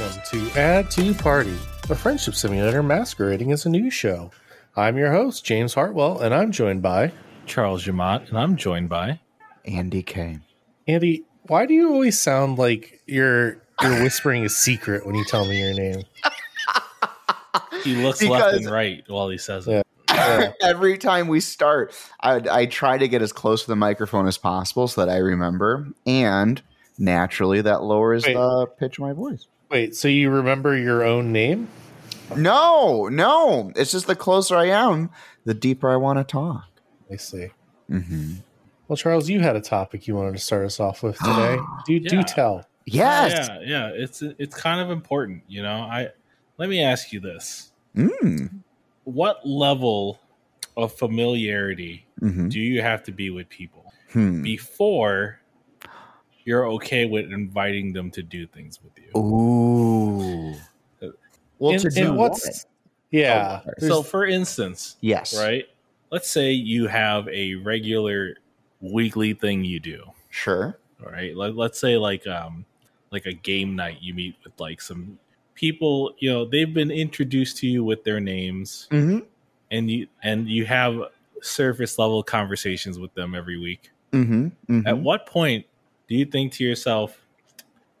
Welcome to Add to Party, a friendship simulator masquerading as a news show. I'm your host, James Hartwell, and I'm joined by Charles Jamont, and I'm joined by Andy K. Andy. Why do you always sound like you're you're whispering a secret when you tell me your name? he looks left and right while he says Yeah. it. Yeah. Every time we start, I, I try to get as close to the microphone as possible so that I remember, and naturally, that lowers Wait. the pitch of my voice. Wait, so you remember your own name? No, no, it's just the closer I am, the deeper I want to talk. I see. Mm-hmm. Well, Charles, you had a topic you wanted to start us off with today. do do tell. Yes. Yeah, yeah. It's it's kind of important, you know. I let me ask you this: Mm. What level of familiarity hmm do you have to be with people Hmm. before you're okay with inviting them to do things with you? Ooh. Well, And- to do what's what? yeah? Oh, So, for instance, Yes. right? Let's say you have a regular weekly thing you do. Sure. All right. Let, let's say like um like a game night you meet with like some people, you know, they've been introduced to you with their names Mm-hmm. and you and you have surface level conversations with them every week. Mm-hmm. At what point do you think to yourself,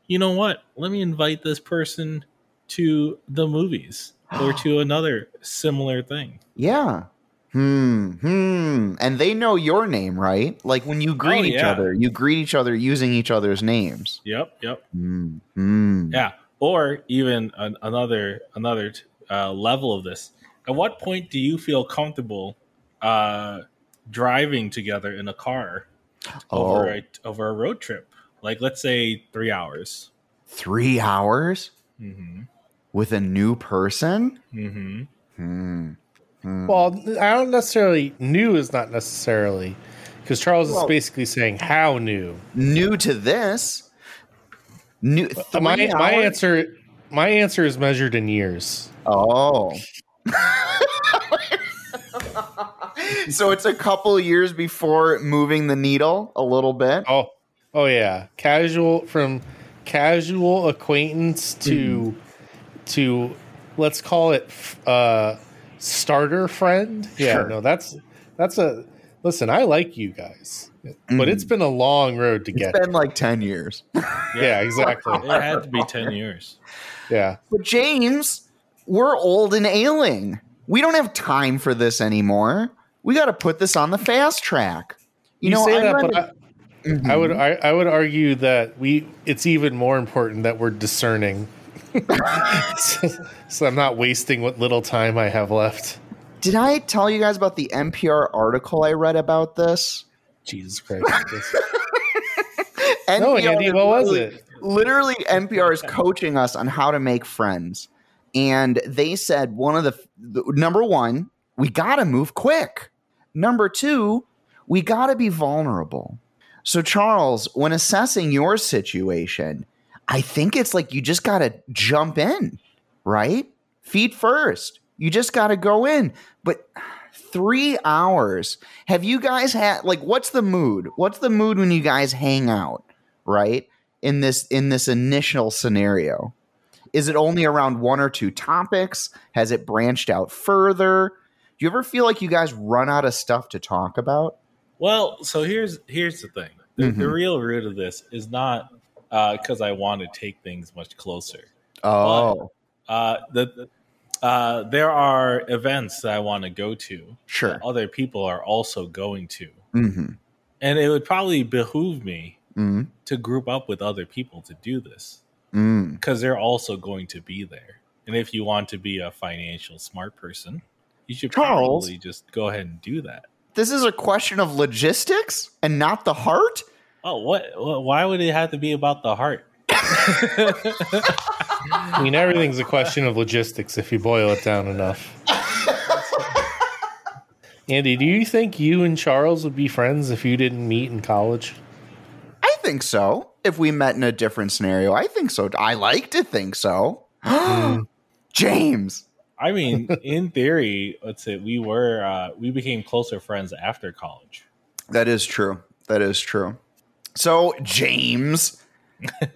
you know what? Let me invite this person to the movies or to another similar thing. Yeah. Hmm. Hmm. And they know your name, right? Like when you greet Oh, each yeah. other, you greet each other using each other's names. Yep, yep. Hmm. Hmm. Yeah, or even an, another another uh, level of this. At what point do you feel comfortable uh, driving together in a car over Oh, a, over a road trip? Like, let's say three hours. three hours Mm-hmm. with a new person? Mm-hmm. Hmm. Hmm. Well, I don't necessarily new is not necessarily because Charles is basically saying how new. new to this. New. Uh, my three my answer my answer is measured in years. Oh. so it's a couple years before moving the needle a little bit. Oh, oh yeah, casual from casual acquaintance to to let's call it uh starter friend. Yeah, Sure. no, that's that's a listen. I like you guys, but it's been a long road to get. It's been like 10 years. yeah, exactly. It had to be ten years. Yeah, But James, we're old and ailing. We don't have time for this anymore. We got to put this on the fast track. you, You, know, say I that, but I, I would mm-hmm. I, I would argue that we it's even more important that we're discerning. so, so I'm not wasting what little time I have left. Did I tell you guys about the NPR article I read about this? Jesus Christ. no, NPR Andy, what was it? Literally, NPR is coaching us on how to make friends. And they said one of the, the number one, we got to move quick. Number two, we got to be vulnerable. So, Charles, when assessing your situation, I think it's like you just got to jump in, right? Feet first. You just got to go in. But three hours. Have you guys had like what's the mood? What's the mood when you guys hang out, right? In this in this initial scenario. Is it only around one or two topics? Has it branched out further? Do you ever feel like you guys run out of stuff to talk about? Well, so here's here's the thing. The, the Mhm. real root of this is not because I want to take things much closer. Oh, Uh, the uh, there are events that I want to go to. sure. that other people are also going to, Mm-hmm. and it would probably behoove me Mm-hmm. to group up with other people to do this Mm. because they're also going to be there. And if you want to be a financial smart person, you should Charles? probably just go ahead and do that. This is a question of logistics and not the heart. Oh, what? Why would it have to be about the heart? I mean, everything's a question of logistics if you boil it down enough. Andy, do you think you and Charles would be friends if you didn't meet in college? I think so. If we met in a different scenario, I think so. I like to think so. Mm. James. I mean, in theory, let's say we were uh, we became closer friends after college. That is true. That is true. So, James,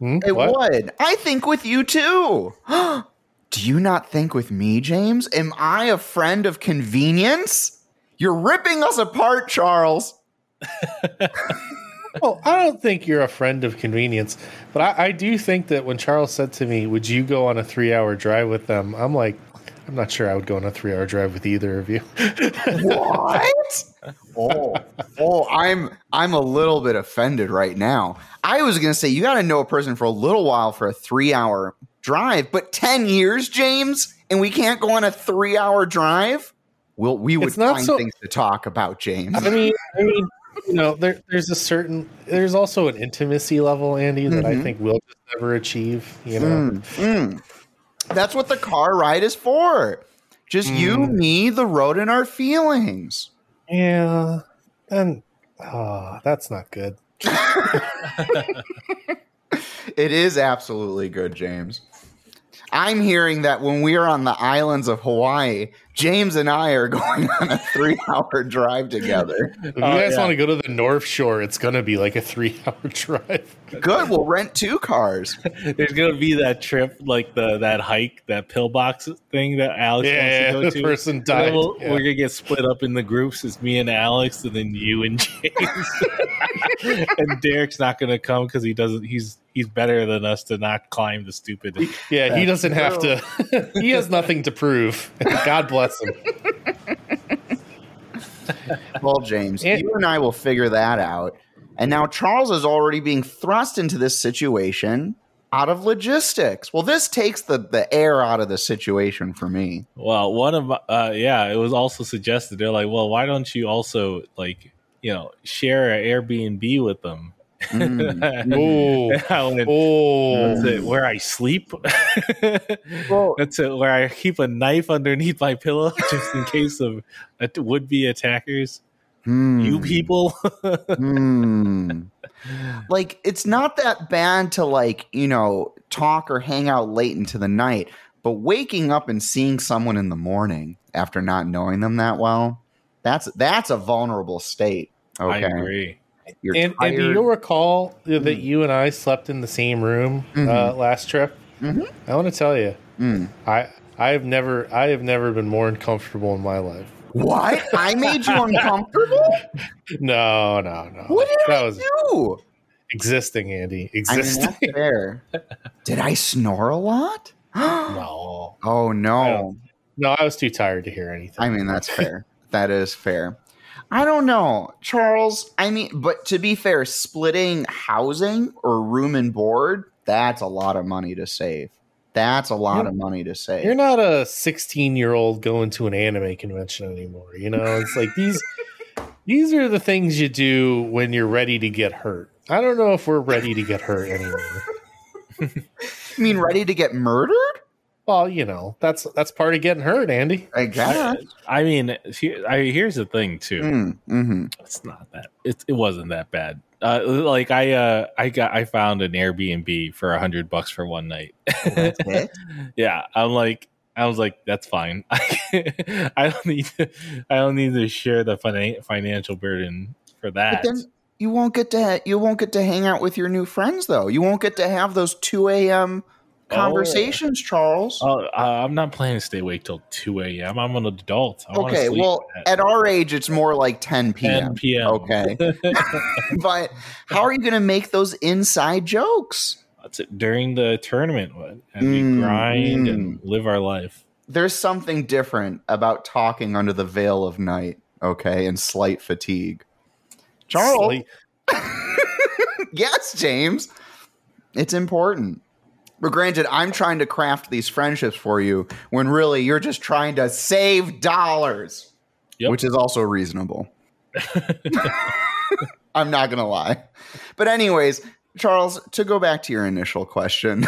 Hmm? It What? would. I think with you too. Do you not think with me, James? Am I a friend of convenience? You're ripping us apart, Charles. Well, I don't think you're a friend of convenience, but I, I do think that when Charles said to me, "Would you go on a three-hour drive with them?" I'm like, I'm not sure I would go on a three-hour drive with either of you. What? oh, oh, I'm I'm a little bit offended right now. I was gonna say you got to know a person for a little while for a three hour drive, but ten years, James, and we can't go on a three hour drive. Well, we would find so- things to talk about, James. I mean, I mean, you know, there, there's a certain, there's also an intimacy level, Andy, that I Mhm. think we'll just never achieve. You know, Mm, mm. That's what the car ride is for. Just you, Mm. me, the road, and our feelings. yeah, and oh, that's not good. It is absolutely good, James. I'm hearing that when we are on the islands of Hawaii, James and I are going on a three hour drive together. If you Oh, guys yeah. want to go to the North Shore, it's gonna be like a three-hour drive. Good, we'll rent two cars. There's gonna be that trip, like the that hike, that pillbox thing that Alex Yeah, wants to go to. person And then died. we'll- Yeah. We're gonna get split up in the groups. It's me and Alex, and then you and James. and Derek's not gonna come because he doesn't. He's he's better than us to not climb the stupid. Yeah, he doesn't have to. he has nothing to prove. God bless him. Well, James, And- you and I will figure that out. And now Charles is already being thrust into this situation out of logistics. Well, this takes the, the air out of the situation for me. Well, one of my, uh, yeah, it was also suggested. They're like, well, why don't you also like you know share an Airbnb with them? Mm. Oh, oh, That's it. Where I sleep. Well- That's it. Where I keep a knife underneath my pillow just in case of would be attackers. Hmm. You people. Hmm. Like it's not that bad to like, you know, talk or hang out late into the night, but waking up and seeing someone in the morning after not knowing them that well, that's that's a vulnerable state. I Okay. agree. You're and, and do you recall that Mm. you and I slept in the same room uh, Mhm. last trip? Mhm. I want to tell you, Mm. I I have never I have never been more uncomfortable in my life. What? I made you uncomfortable? No, no, no. What did that I was do? existing, Andy. I mean, Existing. that's fair. Did I snore a lot? no, Oh no. don't- no, I was too tired to hear anything. I mean, that's fair. that is fair. I don't know, Charles. I mean, but to be fair, splitting housing or room and board, that's a lot of money to save. That's a lot You're- of money to save. You're not a 16 year old going to an anime convention anymore. You know, it's like these these are the things you do when you're ready to get hurt. I don't know if we're ready to get hurt anymore. You mean ready to get murdered? Well, you know, that's that's part of getting hurt, Andy. I guess. I mean, here, I, here's the thing too. Mm, hmm It's not that. It, it wasn't that bad. Uh, like I, uh, I got, I found an Airbnb for a hundred bucks for one night. That's yeah, I'm like, I was like, that's fine. I don't need, to, I don't need to share the finan- financial burden for But that. then you won't get to you won't get to hang out with your new friends though. You won't get to have those two a.m. conversations, Charles. Oh, uh, I'm not planning to stay awake till 2 a.m. I'm an adult. I okay, sleep well, at at our age, it's more like 10 p.m. 10 p.m. Okay. but how are you going to make those inside jokes? That's it. During the tournament, what? and we Mm, grind mm. and live our life. There's something different about talking under the veil of night, okay, and slight fatigue. Charles, yes, James, it's important. But granted, I'm trying to craft these friendships for you when really you're just trying to save dollars, Yep. which is also reasonable. I'm not going to lie. But, anyways, Charles, to go back to your initial question,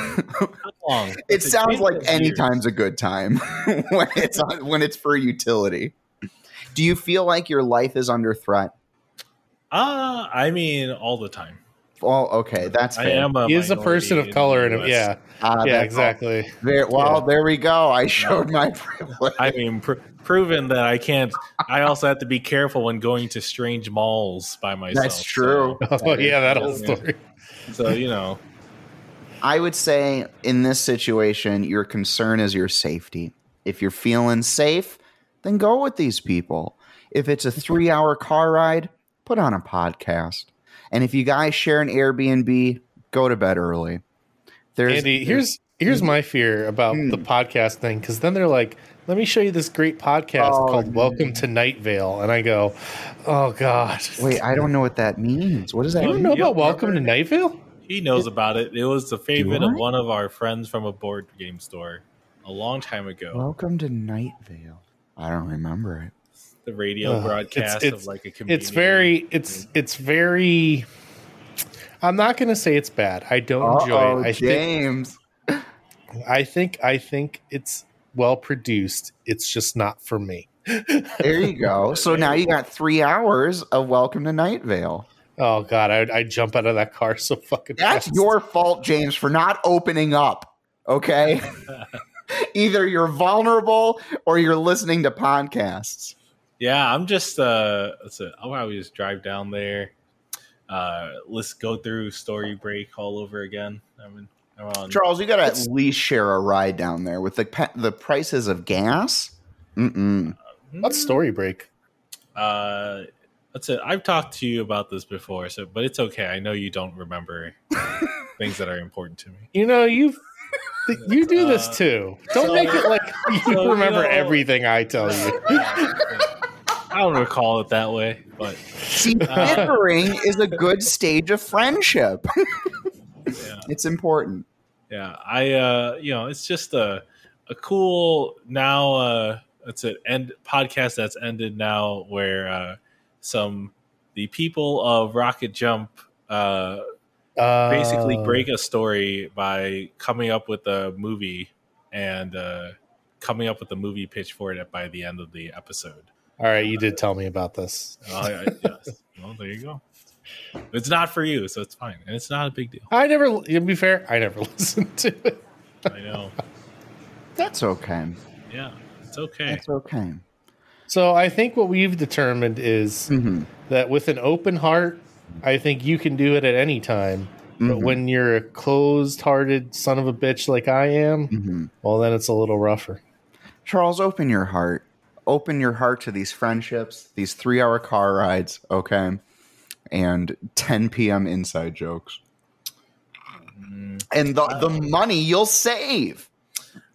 long? it sounds like any years. time's a good time when it's on, when it's for utility. Do you feel like your life is under threat? Uh, I mean, all the time. Well, okay, that's I am a He is a person of color, and yeah, Ah, yeah, that's exactly. Very, well, Yeah. there we go. I showed my privilege. I mean, pr- proven that I can't. I also have to be careful when going to strange malls by myself. That's true. Oh yeah, that whole story. So, so you know, I would say in this situation, your concern is your safety. If you're feeling safe, then go with these people. If it's a three hour car ride, put on a podcast. And if you guys share an Airbnb, go to bed early. There's Andy, here's here's my fear about Hmm. the podcast thing because then they're like, "Let me show you this great podcast Oh, called Welcome to Night Vale," and I go, "Oh God, wait, I don't know what that means. What does that you don't mean? know Yeah, about Welcome to remember- Night Vale?" He knows about it. It was the favorite of one of our friends from a board game store a long time ago. Welcome to Night Vale. I don't remember it. The radio Ugh, broadcast it's- of like a It's very, it's it's very. I'm not going to say it's bad. I don't enjoy Uh-oh, it. I think, James. I think, I think it's well produced. It's just not for me. There you go. So now you got three hours of Welcome to Night Vale. Oh God, I I jump out of that car so fucking. That's fast. your fault, James, for not opening up. Okay. Either you're vulnerable or you're listening to podcasts. Yeah, I'm just uh that's it. I'll probably just drive down there. Uh let's go through story break all over again. I mean I'm on Charles, you got to at least share a ride down there with the pe- the prices of gas. Mm-mm. What's story break? uh that's it. I've talked to you about this before, so but it's okay. I know you don't remember things that are important to me. You know you. You do this Uh, too. Don't so- make it like you so, you remember know- everything I tell you. I don't recall it that way, but See, Uh, bickering is a good stage of friendship. yeah. it's important. Yeah, I uh you know, it's just a a cool now uh it's an end podcast that's ended now where uh some the people of Rocket Jump uh basically Uh, break a story by coming up with a movie and uh coming up with a movie pitch for it by the end of the episode. All right, you did tell me about this. Uh, I- yes. Well, there you go. It's not for you, so it's fine, and it's not a big deal. I never. To be fair, I never listened to it. I know. That's okay. Yeah, it's okay. That's okay. So I think what we've determined is Mhm. that with an open heart, I think you can do it at any time. But Mhm. when you're a closed-hearted son of a bitch like I am, Mhm. well, then it's a little rougher. Charles, open your heart. Open your heart to these friendships, these three hour car rides, okay? And 10 p.m. inside jokes. And the, the money you'll save.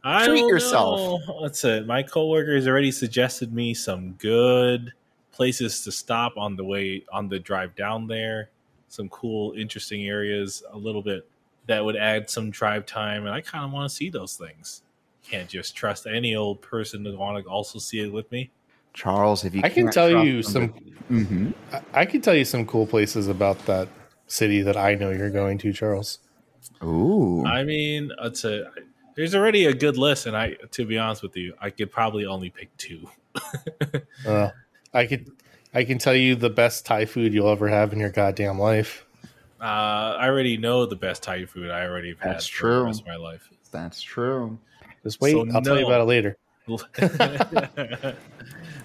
I Treat yourself. know. That's it. My coworkers already suggested me some good places to stop on the way on the drive down there. Some cool, interesting areas. A little bit that would add some drive time, and I kind of want to see those things. Can't just trust any old person to want to also see it with me. Charles, if you I can tell you them some. to- Mhm. I- I can tell you some cool places about that city that I know you're going to, Charles. Ooh. I mean, it's a there's already a good list, and I, to be honest with you, I could probably only pick two. Uh, I could. I can tell you the best Thai food you'll ever have in your goddamn life. Uh, I already know the best Thai food I already have had That's for the true. rest of my life. That's true. Just wait. So I'll tell you about it later. All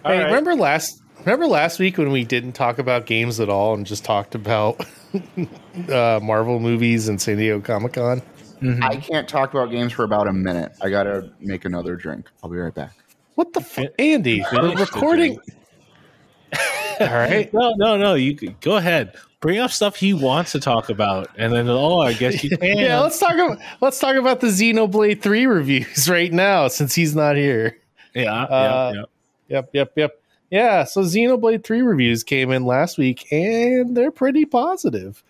Hey, right. remember last remember last week when we didn't talk about games at all and just talked about uh, Marvel movies and San Diego Comic Con? Mhm. I can't talk about games for about a minute. I got to make another drink. I'll be right back. What the fuck, Andy? We're Finish the recording. all right. No, no, no. You could- go ahead. Bring up stuff he wants to talk about, and then oh, I guess you can. Yeah, let's talk about let's talk about the Xenoblade Three reviews right now since he's not here. yeah, Uh, yeah, yeah. Yep, yep, yep. Yeah, so Xenoblade 3 reviews came in last week and they're pretty positive.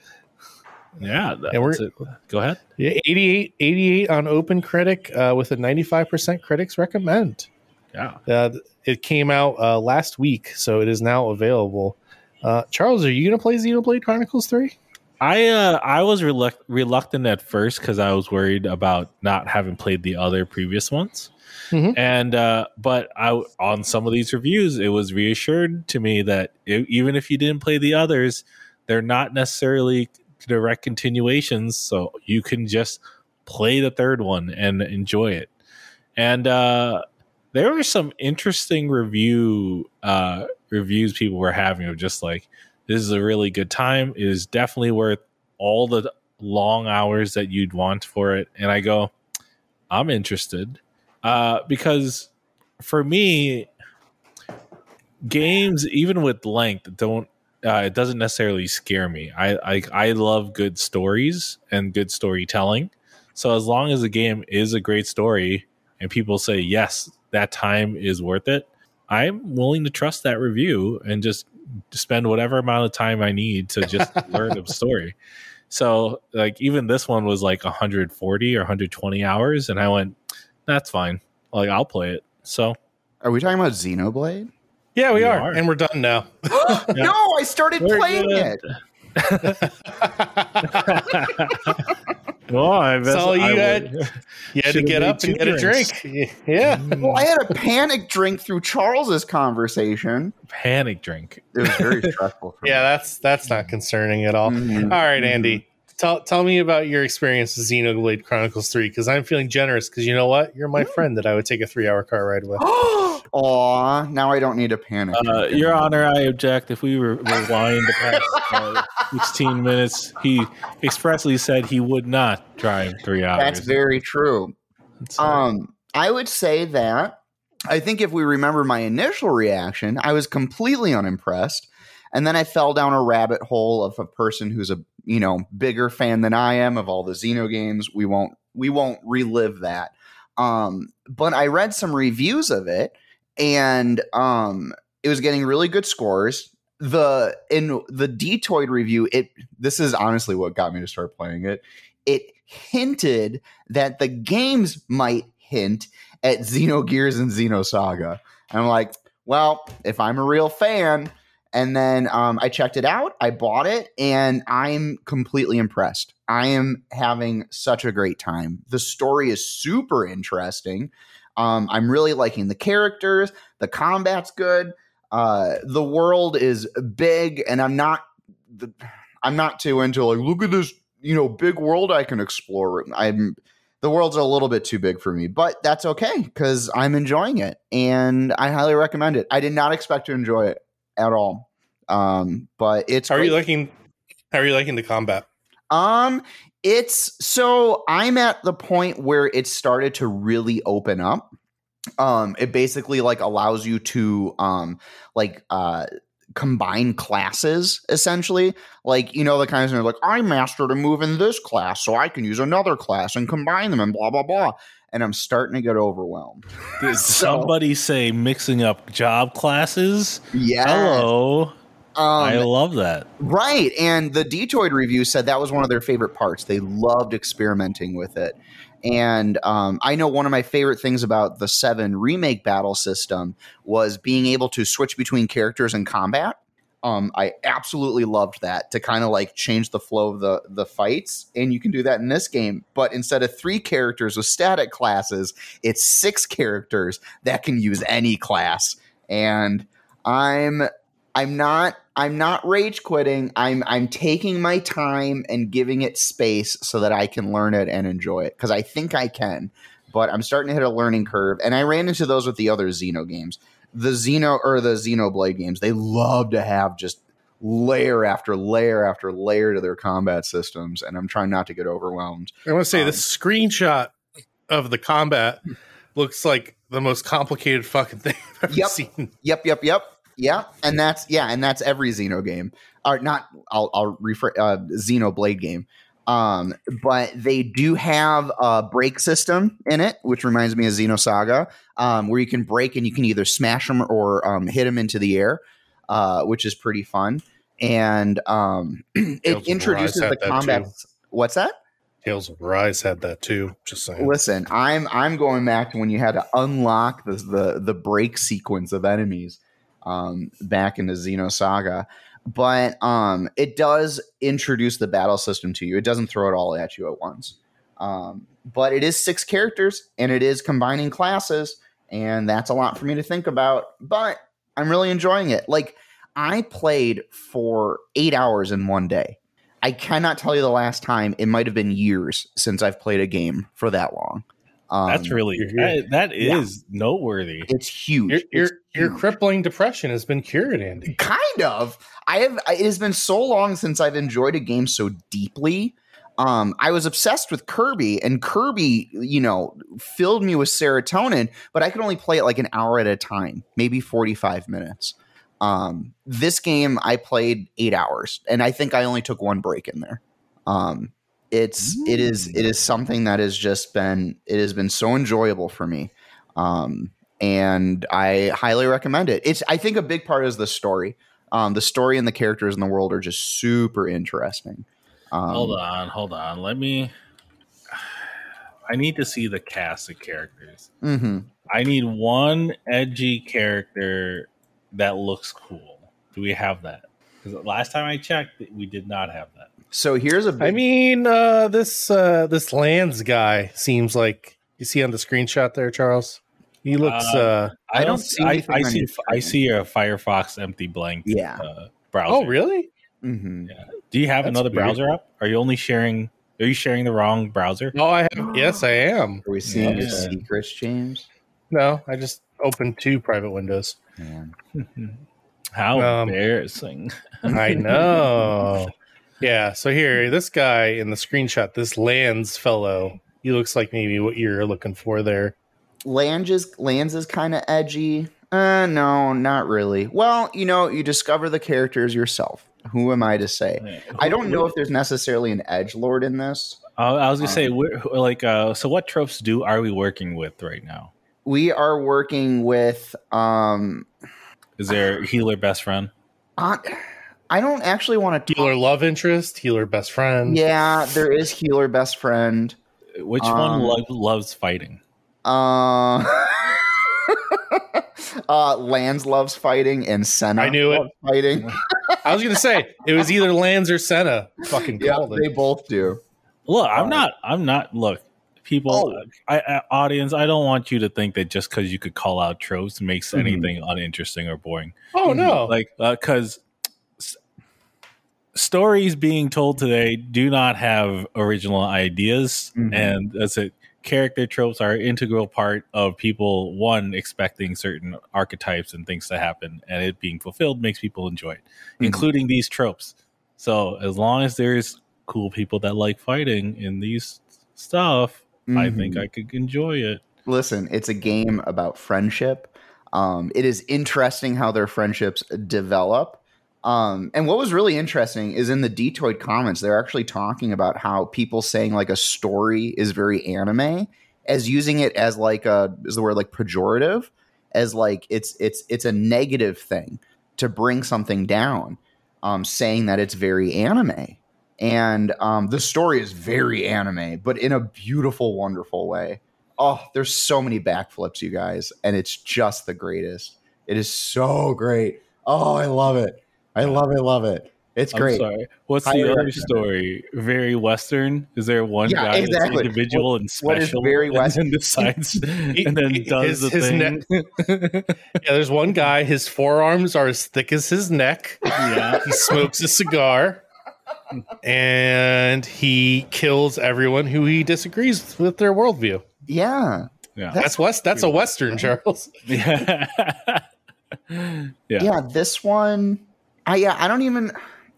Yeah, And we're- it. Go ahead. Yeah, 88, 88 on Open Critic uh, with a 95% critics recommend. Yeah. Uh, it came out uh, last week, so it is now available. Uh, Charles, are you going to play Xenoblade Chronicles 3? I uh, I was reluct- reluctant at first because I was worried about not having played the other previous ones, Mhm. and uh, but I on some of these reviews it was reassured to me that e- even if you didn't play the others, they're not necessarily direct continuations, so you can just play the third one and enjoy it. And uh, there were some interesting review uh, reviews people were having of just like this is a really good time. It is definitely worth all the long hours that you'd want for it, and I go, I'm interested uh, because for me, games even with length don't uh, it doesn't necessarily scare me. I, I I love good stories and good storytelling. So as long as the game is a great story and people say yes, that time is worth it, I'm willing to trust that review and just spend whatever amount of time I need to just learn the story. So like even this one was like 140 or 120 hours, and I went, that's fine. Like I'll play it. So Are we talking about Xenoblade? Yeah, we We are. are. and we're done now. No, I started We're playing good. it. well, I guess all you I had. would- You had to get up and two get a drink. Yeah. Well, I had a panic drink through Charles's conversation. panic drink. It was very stressful for Yeah, that's that's not concerning at all. me. Mhm. All right, Andy. Tell tell me about your experience with Xenoblade Chronicles 3 because I'm feeling generous because you know what? You're my friend that I would take a three hour car ride with. Aw, now I don't need to panic. Uh, Your anymore. Honor, I object. If we were rewind the past uh, 16 minutes, he expressly said he would not drive three hours. That's very true. It's, Um, I would say that I think if we remember my initial reaction, I was completely unimpressed. And then I fell down a rabbit hole of a person who's a you know bigger fan than I am of all the Xeno games. We won't we won't relive that. Um, but I read some reviews of it, and um, it was getting really good scores. The in the Detoid review, it this is honestly what got me to start playing it. It hinted that the games might hint at Xenogears and Xenosaga. And I'm like, well, if I'm a real fan, and then um, I checked it out, I bought it, and I'm completely impressed. I am having such a great time. The story is super interesting. Um, I'm really liking the characters. The combat's good. Uh, the world is big, and I'm not. The, I'm not too into like look at this you know big world I can explore. I'm the world's a little bit too big for me, but that's okay because I'm enjoying it and I highly recommend it. I did not expect to enjoy it at all, um, but it's How are you liking how are you liking the combat? Um, it's so I'm at the point where it started to really open up. Um, it basically like allows you to um like uh combine classes essentially. Like, you know, the kinds of like, I mastered a move in this class, so I can use another class and combine them and blah blah blah. And I'm starting to get overwhelmed. Did so- somebody say mixing up job classes? Yeah. Hello. I Um, love that. Right. And the Detoid review said that was one of their favorite parts. They loved experimenting with it. And um, I know one of my favorite things about the 7 remake battle system was being able to switch between characters in combat. Um, I absolutely loved that to kind of like change the flow of the, the fights. And you can do that in this game. But instead of three characters with static classes, it's six characters that can use any class. And I'm I'm not I'm not rage quitting. I'm I'm taking my time and giving it space so that I can learn it and enjoy it because I think I can. But I'm starting to hit a learning curve, and I ran into those with the other Xeno games, the Xeno or the Xenoblade games. They love to have just layer after layer after layer to their combat systems, and I'm trying not to get overwhelmed. I want to say Um, the screenshot of the combat looks like the most complicated fucking thing I've ever Yep. seen. Yep, yep, yep, yeah, and that's yeah, and that's every Xeno game, or not. I'll I'll refer uh, Xenoblade game. Um, but they do have a break system in it, which reminds me of Xenosaga, um, where you can break and you can either smash them or um, hit them into the air, uh, which is pretty fun. And um, it introduces the combat. What's that? Tales of Arise had that too. Just saying. Listen, I'm I'm going back to when you had to unlock the the, the break sequence of enemies um, back into Xenosaga. But um, it does introduce the battle system to you. It doesn't throw it all at you at once. Um, but it is six characters and it is combining classes, and that's a lot for me to think about. But I'm really enjoying it. Like I played for eight hours in one day. I cannot tell you the last time. It might have been years since I've played a game for that long. Um, That's really you're- that, that yeah. noteworthy. it's huge. your your, It's your crippling depression has been cured, Andy. kind of. I have. It has been so long since I've enjoyed a game so deeply. Um, I was obsessed with Kirby, and Kirby, you know, filled me with serotonin, but I could only play it like an hour at a time, maybe 45 minutes. Um, this game I played eight hours, and I think I only took one break in there. Um, it's it is it is something that has just been it has been so enjoyable for me. Um, and I highly recommend it. It's I think a big part is the story. Um, the story and the characters in the world are just super interesting. Um, hold on, hold on. Let me. I need to see the cast of characters. Mm-hmm. I need one edgy character that looks cool. Do we have that? Because last time I checked, we did not have that. So here's a big, I mean, uh, this uh, this Lanz guy seems like you see on the screenshot there, Charles. He looks. Uh, Uh, I don't see I, I see. I see a Firefox empty blank. Yeah. Uh, browser. oh, really? Mm-hmm. Do you have That's another weird. browser up? Are you only sharing? Are you sharing the wrong browser? Oh, I have. Yes, I am. Are we seeing your Yeah. secrets, James? No, I just opened two private windows. Man. How Um, embarrassing! I know. Yeah. So here, this guy in the screenshot, this Lanz fellow, he looks like maybe what you're looking for there. Lanz is Lanz is kind of edgy. Uh, no, not really. Well, you know, you discover the characters yourself. Who am I to say? I don't know if there's necessarily an edge lord in this. Uh, I was gonna say, Um, we're, like, uh, so what tropes do are we working with right now? We are working with um Is there healer best friend? I, I don't actually want to Healer love interest, healer best friend. Yeah, there is healer best friend. Which Um, one lo- loves fighting? Uh, uh Lanz loves fighting and Sena I knew it. loves fighting. I was gonna say it was either Lanz or Sena. Fucking yeah, called they it. both do. Look, I'm uh, not. I'm not. Look, people, Oh. I, I, audience. I don't want you to think that just because you could call out tropes makes Mhm. anything uninteresting or boring. Oh no! Like, because stories being told today do not have original ideas, Mhm. and that's it. Character tropes are an integral part of people one expecting certain archetypes and things to happen, and it being fulfilled makes people enjoy it, Mhm. including these tropes. So as long as there's cool people that like fighting in these stuff, I think Mhm. I could enjoy it. Listen, it's a game about friendship. Um, it is interesting how their friendships develop. Um, and what was really interesting is in the Detoid comments, they're actually talking about how people saying like a story is very anime, as using it as like a is the word like pejorative, as like it's it's it's a negative thing to bring something down, um, saying that it's very anime. And um, the story is very anime, but in a beautiful, wonderful way. Oh, there's so many backflips, you guys, and it's just the greatest. It is so great. Oh, I love it. I love it. Love it. It's I'm great. sorry. What's Highly the other recommend story? Very Western. Is there one Yeah, guy exactly. that's individual and special? what is special? very and Western? then decides and then he- does his- the his thing. Yeah, there's one guy. His forearms are as thick as his neck. yeah. He smokes a cigar, and he kills everyone who he disagrees with their worldview. Yeah. Yeah. That's west. That's a western, Charles. Yeah. yeah. yeah. this one I yeah, I don't even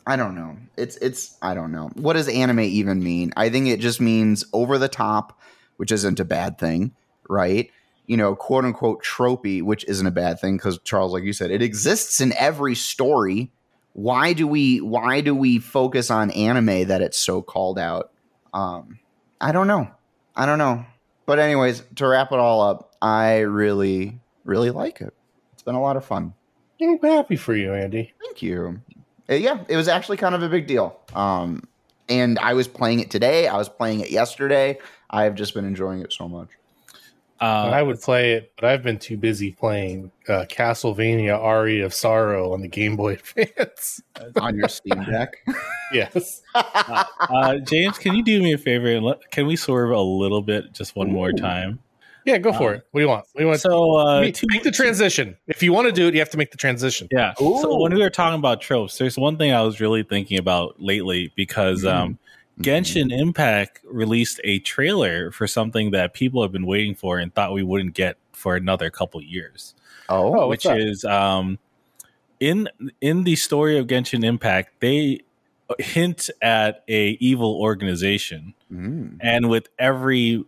I don't know. It's it's I don't know. What does anime even mean? I think it just means over the top, which isn't a bad thing, right? You know, quote unquote tropey, which isn't a bad thing because Charles, like you said, it exists in every story. Why do we why do we focus on anime that it's so called out? Um I don't know. I don't know. But anyways, to wrap it all up, I really, really like it. It's been a lot of fun. I'm happy for you, Andy. Thank you. Uh, yeah, it was actually kind of a big deal. Um, and I was playing it today. I was playing it yesterday. I have just been enjoying it so much. Uh, I would play it, but I've been too busy playing uh, Castlevania Aria of Sorrow on the Game Boy Advance. On your Steam Deck. yes. uh, James, can you do me a favor and let, can we swerve a little bit just one more time? Yeah, go for it. What do you want? What do you want? So, uh, make, two- make the transition. If you want to do it, you have to make the transition. Yeah. So when we were talking about tropes, there's one thing I was really thinking about lately because Mhm. um, Genshin Impact released a trailer for something that people have been waiting for and thought we wouldn't get for another couple years, Oh, Oh, which is um, in in the story of Genshin Impact, they hint at a evil organization. Mm. And with every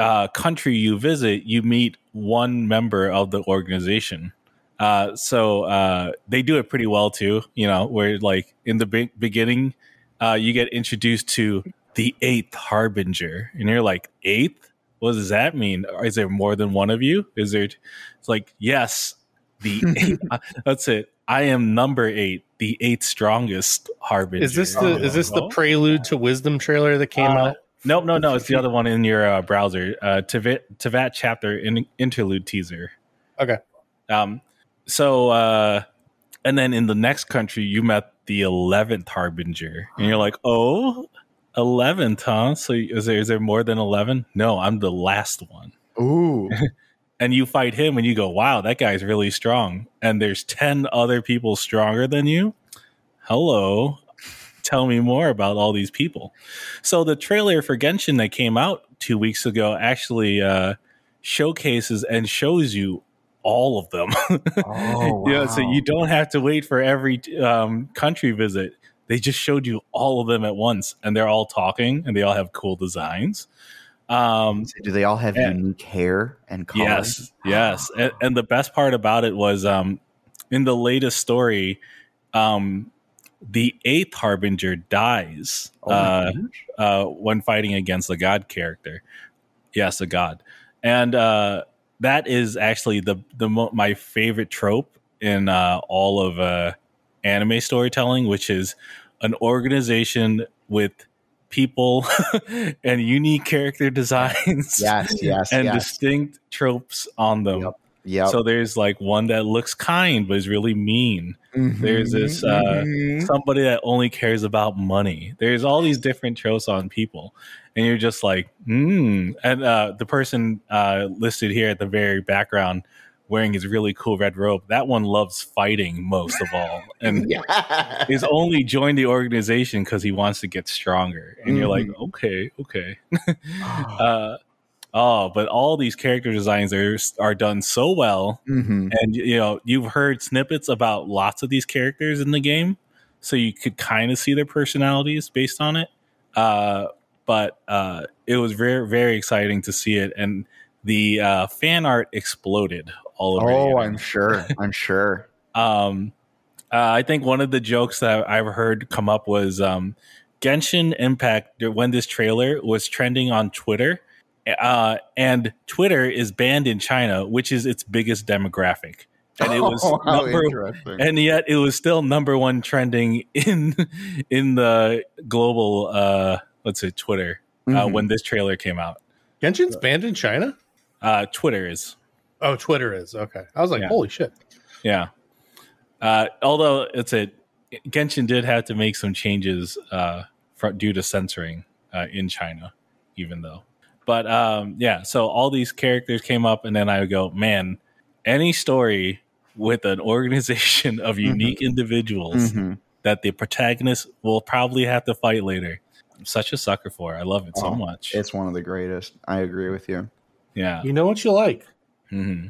uh, country you visit, you meet one member of the organization. Uh, so uh, they do it pretty well too. You know, where like in the be- beginning, uh, you get introduced to the eighth harbinger, and you're like, eighth? What does that mean? Is there more than one of you? Is there? It's like yes, the eighth, uh, that's it. I am number eight, the eighth strongest harbinger. Is this the is this the Oh. prelude to Wisdom trailer that came Uh, out? Nope, no, no. It's the other one in your uh, browser. Uh, Teyvat, Teyvat chapter in, interlude teaser. Okay. Um. So, uh, and then in the next country, you met the eleventh harbinger, and you're like, oh, 11th, huh? So is there is there more than eleven? No, I'm the last one. Ooh. And you fight him, and you go, wow, that guy's really strong. And there's ten other people stronger than you. Hello. Tell me more about all these people. So the trailer for Genshin that came out two weeks ago actually uh, showcases and shows you all of them. Oh, yeah, so you don't have to wait for every um, country visit. They just showed you all of them at once, and they're all talking, and they all have cool designs. Um, So do they all have Yeah. unique hair and color? Yes, yes, and, and the best part about it was um, in the latest story, um, the eighth harbinger dies Oh uh, uh, when fighting against the god character. Yes, a god, and uh, that is actually the the mo- my favorite trope in uh, all of uh, anime storytelling, which is an organization with people and unique character designs Yes, yes, and yes. distinct tropes on them. Yep. Yep. So there's like one that looks kind but is really mean. Mhm, there's this, uh, mhm. Somebody that only cares about money. There's all these different tropes on people, and you're just like, hmm. And uh, the person uh, listed here at the very background wearing his really cool red robe. That one loves fighting most of all, and yeah. is only joined the organization because he wants to get stronger. And you're like, Mm-hmm. okay, okay. uh, oh, but all these character designs are are done so well, Mhm. and you know you've heard snippets about lots of these characters in the game, so you could kind of see their personalities based on it. Uh, but uh, it was very very exciting to see it, and the uh, fan art exploded all over. Oh. I'm sure. I'm sure. Um, uh, I think one of the jokes that I've heard come up was um, Genshin Impact when this trailer was trending on Twitter, uh, and Twitter is banned in China, which is its biggest demographic, and it was Oh, number, and yet it was still number one trending in in the global uh, let's say Twitter uh, Mhm. when this trailer came out. Genshin's banned in China. Uh, Twitter is Oh, Twitter is okay. I was like, Yeah. holy shit. Yeah. Uh, although it's a Genshin did have to make some changes uh, for, due to censoring uh, in China, even though. But um, yeah, so all these characters came up, and then I would go, man, any story with an organization of unique individuals Mhm. that the protagonist will probably have to fight later. I'm such a sucker for. I love it so Oh, much. It's one of the greatest. I agree with you. yeah. You know what you like. hmm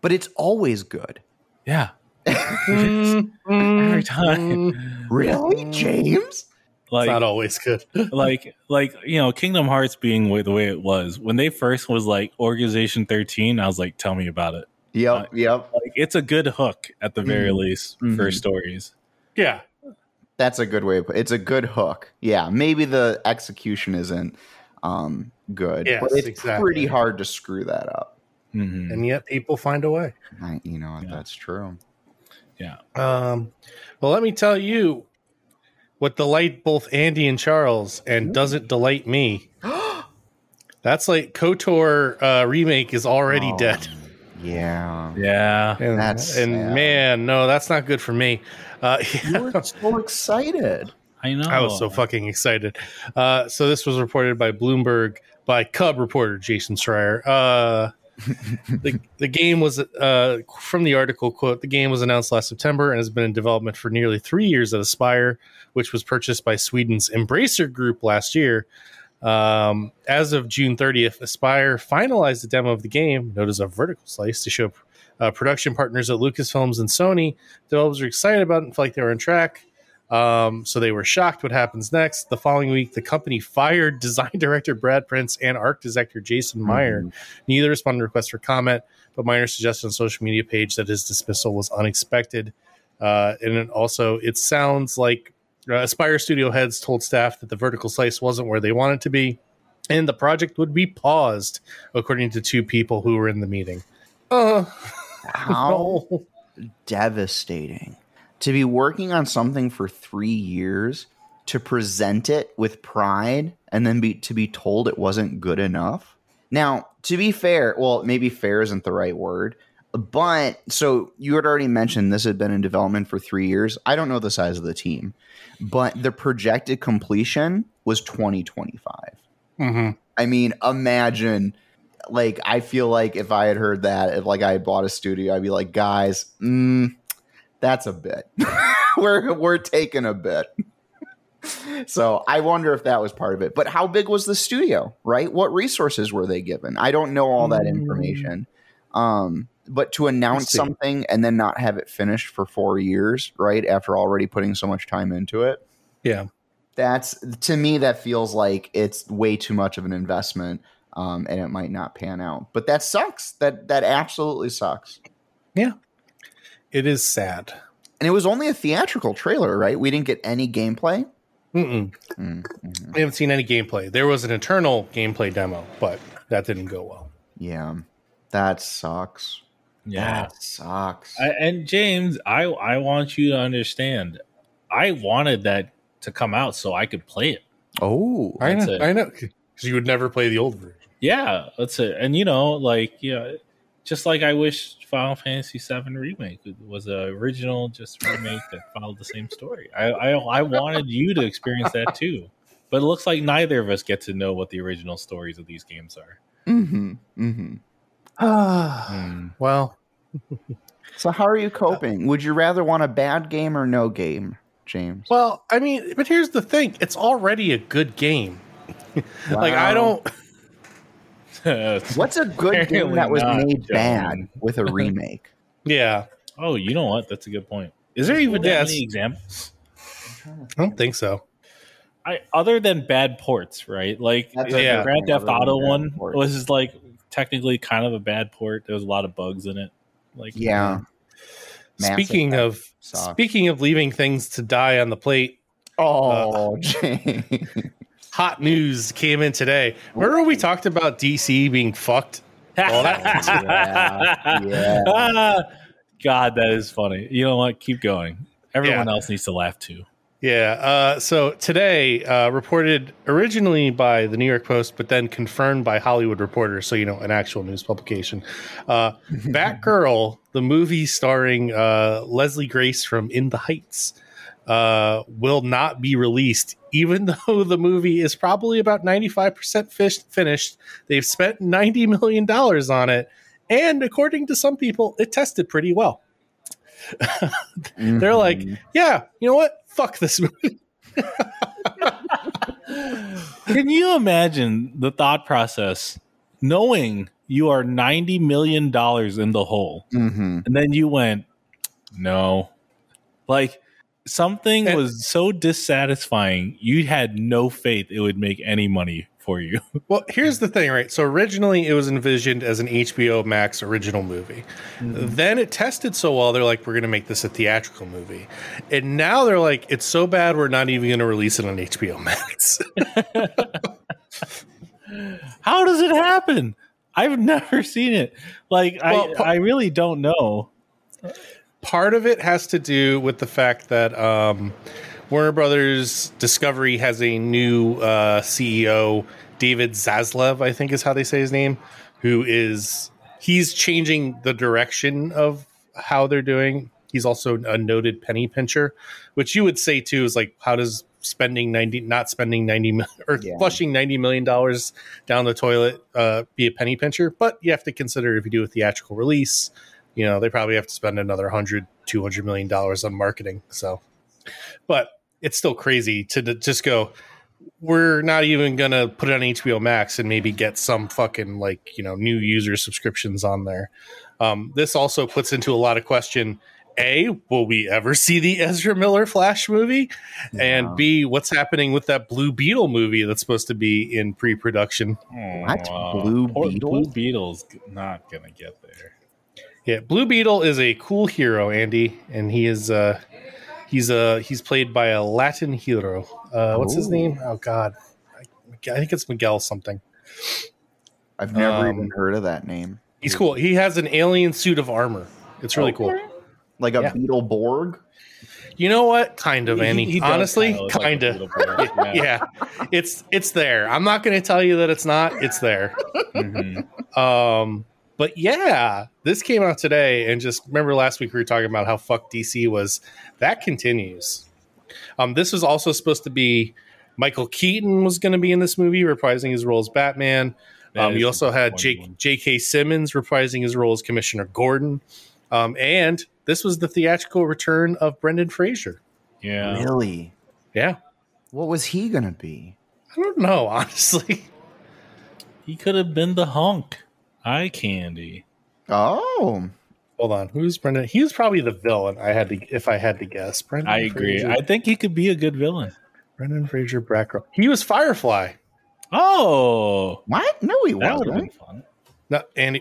But it's always good. Yeah. Every time. Really, James? Like it's not always good. like like you know kingdom hearts being the way it was when they first was like organization 13 i was like tell me about it Yep, yep. like it's a good hook at the very Mhm. least for Mhm. stories yeah. That's a good way. Of, put- it's a good hook. Yeah, maybe the execution isn't um, good, Yes, but it's exactly. pretty hard to screw that up. Mhm. And yet people find a way. I, you know, Yeah. that's true. yeah Um, well, let me tell you what delight both Andy and Charles and doesn't delight me. That's like KOTOR uh, remake is already Oh, dead. Yeah. yeah And, That's and sad. man, no, that's not good for me. Uh, You were so excited. i know I was so fucking excited. Uh, so this was reported by Bloomberg by Cub reporter Jason Schreier. Uh, the the game was uh, from the article quote the game was announced last September and has been in development for nearly three years at Aspyr, which was purchased by Sweden's Embracer Group last year. Um, as of June 30th, Aspyr finalized the demo of the game, known as a vertical slice, to show uh, production partners at Lucasfilms and Sony. Developers are excited about it and feel like they were on track. Um, so they were shocked. What happens next? The following week, the company fired design director Brad Prince and art director Jason Meyer. Mhm. Neither responded to requests for comment, but Meyer suggested on social media page that his dismissal was unexpected. Uh, and it also, it sounds like uh, Aspyr Studio heads told staff that the vertical slice wasn't where they wanted to be, and the project would be paused, according to two people who were in the meeting. Uh, How no. devastating to be working on something for three years to present it with pride and then be to be told it wasn't good enough. Now, to be fair, well, maybe fair isn't the right word, but so you had already mentioned this had been in development for three years. I don't know the size of the team, but the projected completion was 2025. Mhm. I mean, imagine like I feel like if I had heard that, if like I had bought a studio, I'd be like, guys, mm, that's a bit. we're we're taking a bit. so I wonder if that was part of it. But how big was the studio? Right? What resources were they given? I don't know all that Mm. information. Um, but to announce something and then not have it finished for four years, right? After already putting so much time into it, Yeah. that's to me that feels like it's way too much of an investment um, and it might not pan out but that sucks that that absolutely sucks It is sad. and it was only a theatrical trailer right we didn't get any gameplay Mm-mm. Mm, mhm. We haven't seen any gameplay. There was an internal gameplay demo, but that didn't go well. yeah that sucks Yeah. that sucks I, and James, I I want you to understand. I wanted that to come out so I could play it. oh I That's know, it. I know, because you would never play the old version. Yeah, that's it. And you know, like yeah, just like I wish Final Fantasy VII remake was an original just remake that followed the same story. I, I I wanted you to experience that too, but it looks like neither of us get to know what the original stories of these games are. mm-hmm, mm-hmm. Hmm. well, so how are you coping would you rather want a bad game or no game james well, I mean, but here's the thing: it's already a good game. Like I don't. what's a good game that was made John. bad with a remake Yeah, Oh, you know what? That's a good point. Is there even Yes. that many examples? I don't think so. I other than bad ports, right? Like That's the a good Grand Theft Auto one ports. was just like technically kind of a bad port. There was a lot of bugs in it. Like Yeah. Mass speaking of sucks. speaking of leaving things to die on the plate, Oh, uh, James. Hot news came in today. Remember we talked about DC being fucked? Yeah, yeah. Ah, God, that is funny. You know what? Keep going. Everyone Yeah. else needs to laugh too. Yeah. Uh, so today, uh, reported originally by the New York Post, but then confirmed by Hollywood Reporter. So you know, an actual news publication. Uh, Batgirl, the movie starring uh, Leslie Grace from In the Heights, uh, will not be released, even though the movie is probably about ninety five percent finished. They've spent ninety million dollars on it, and according to some people, it tested pretty well. They're like, Mhm. yeah, you know what? Fuck this movie. Can you imagine the thought process knowing you are $90 million in the hole Mhm. and then you went, no. Like something And- was so dissatisfying, you had no faith it would make any money for you. Well, here's the thing, right? So originally it was envisioned as an HBO Max original movie. Mm-hmm. Then it tested so well, they're like, we're going to make this a theatrical movie. And now they're like, it's so bad, we're not even going to release it on HBO Max. How does it happen? I've never seen it. Like Well, I, pa- I really don't know. Part of it has to do with the fact that um, Warner Brothers Discovery has a new uh, CEO, David Zaslav, I think is how they say his name, who is he's changing the direction of how they're doing. He's also a noted penny pincher, which you would say too is like how does spending 90 not spending 90 or Yeah. flushing 90 million dollars down the toilet uh, be a penny pincher but you have to consider if you do a theatrical release you know they probably have to spend another 100 200 million dollars on marketing so but it's still crazy to d- just go we're not even gonna put it on hbo max and maybe get some fucking like you know new user subscriptions on there um, this also puts into a lot of question A, will we ever see the Ezra Miller Flash movie? Yeah. And B, what's happening with that Blue Beetle movie that's supposed to be in pre production? What? Oh, Blue Beetle? Blue Beetle's not gonna get there. Yeah, Blue Beetle is a cool hero, Andy, and he is uh he's uh he's played by a Latin hero. Uh what's his name? Oh god. I, I think it's Miguel something. I've never Um, even heard of that name. He's cool. He has an alien suit of armor. It's really cool. Like a Yeah. Beetleborg? You know what? Kind of, He- Andy. he Honestly, kinda like a kind of. Beetleborg, yeah. it's it's there. I'm not going to tell you that it's not. It's there. Mhm. Um, but yeah, this came out today, and just remember last week we were talking about how fuck DC was. That continues. Um, this was also supposed to be Michael Keaton was going to be in this movie, reprising his role as Batman. That Um, you also had. Jake J.K. Simmons reprising his role as Commissioner Gordon, um, and this was the theatrical return of Brendan Fraser. Yeah. Really? Yeah, What was he going to be? I don't know honestly. He could have been the hunk. Eye candy. Oh. Hold on, who's Brendan? He was probably the villain. I had to, if I had to guess. Brendan I agree. Fraser. I think he could be a good villain. Brendan Fraser Brackrow. He was Firefly. Oh, What? No, he that would have been wasn't. fun. No, and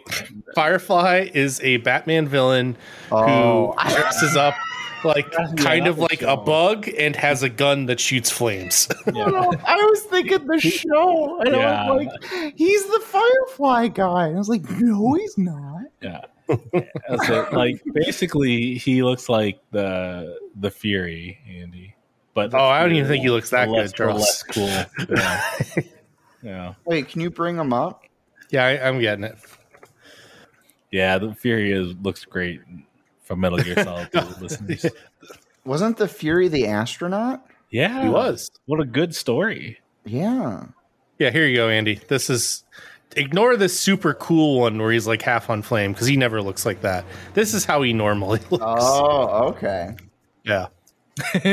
Firefly is a Batman villain Oh, who dresses up like Yeah, kind that of was like a bug and has a gun that shoots flames. Yeah. I was thinking the show, and Yeah. I was like, "He's the Firefly guy." And I was like, "No, he's not." Yeah. That's it. Like basically, he looks like the the Fury, Andy. But Oh, I don't even think he looks that less, good, the Charles. less cool. Yeah. yeah, Wait, can you bring him up? yeah, I, I'm getting it. yeah. The Fury is looks great from Metal Gear Solid listeners. Wasn't the Fury the astronaut? Yeah, He was. What a good story. Yeah. Yeah, here you go, Andy. This is ignore this super cool one where he's like half on flame because he never looks like that. This is how he normally looks. Oh, okay. yeah.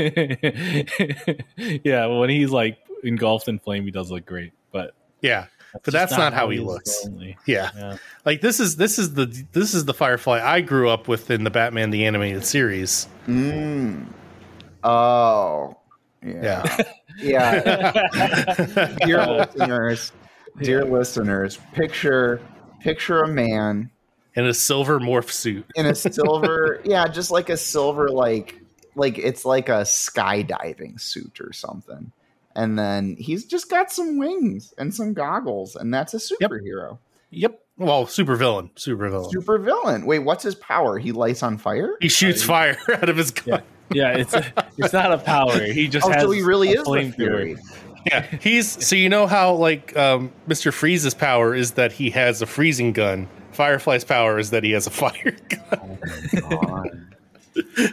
yeah, when he's like engulfed in flame, he does look great. But Yeah. But that's not how he is looks. Yeah. Yeah. Like this is this is the this is the Firefly I grew up with in the Batman the animated series. Mm. Oh. Yeah. Yeah. dear listeners, dear listeners, picture picture a man In a silver morph suit. in a silver, yeah, just like a silver like like it's like a skydiving suit or something. And then he's just got some wings and some goggles, and that's a superhero. Yep. Well, super villain. Super villain. Super villain. Wait, what's his power? He lights on fire? He shoots fire out of his gun. Yeah, it's it's not a power. He just Oh, has so he really a is the flamethrower. Fury. Yeah. He's so you know how like um, Mr. Freeze's power is that he has a freezing gun. Firefly's power is that he has a fire gun. God.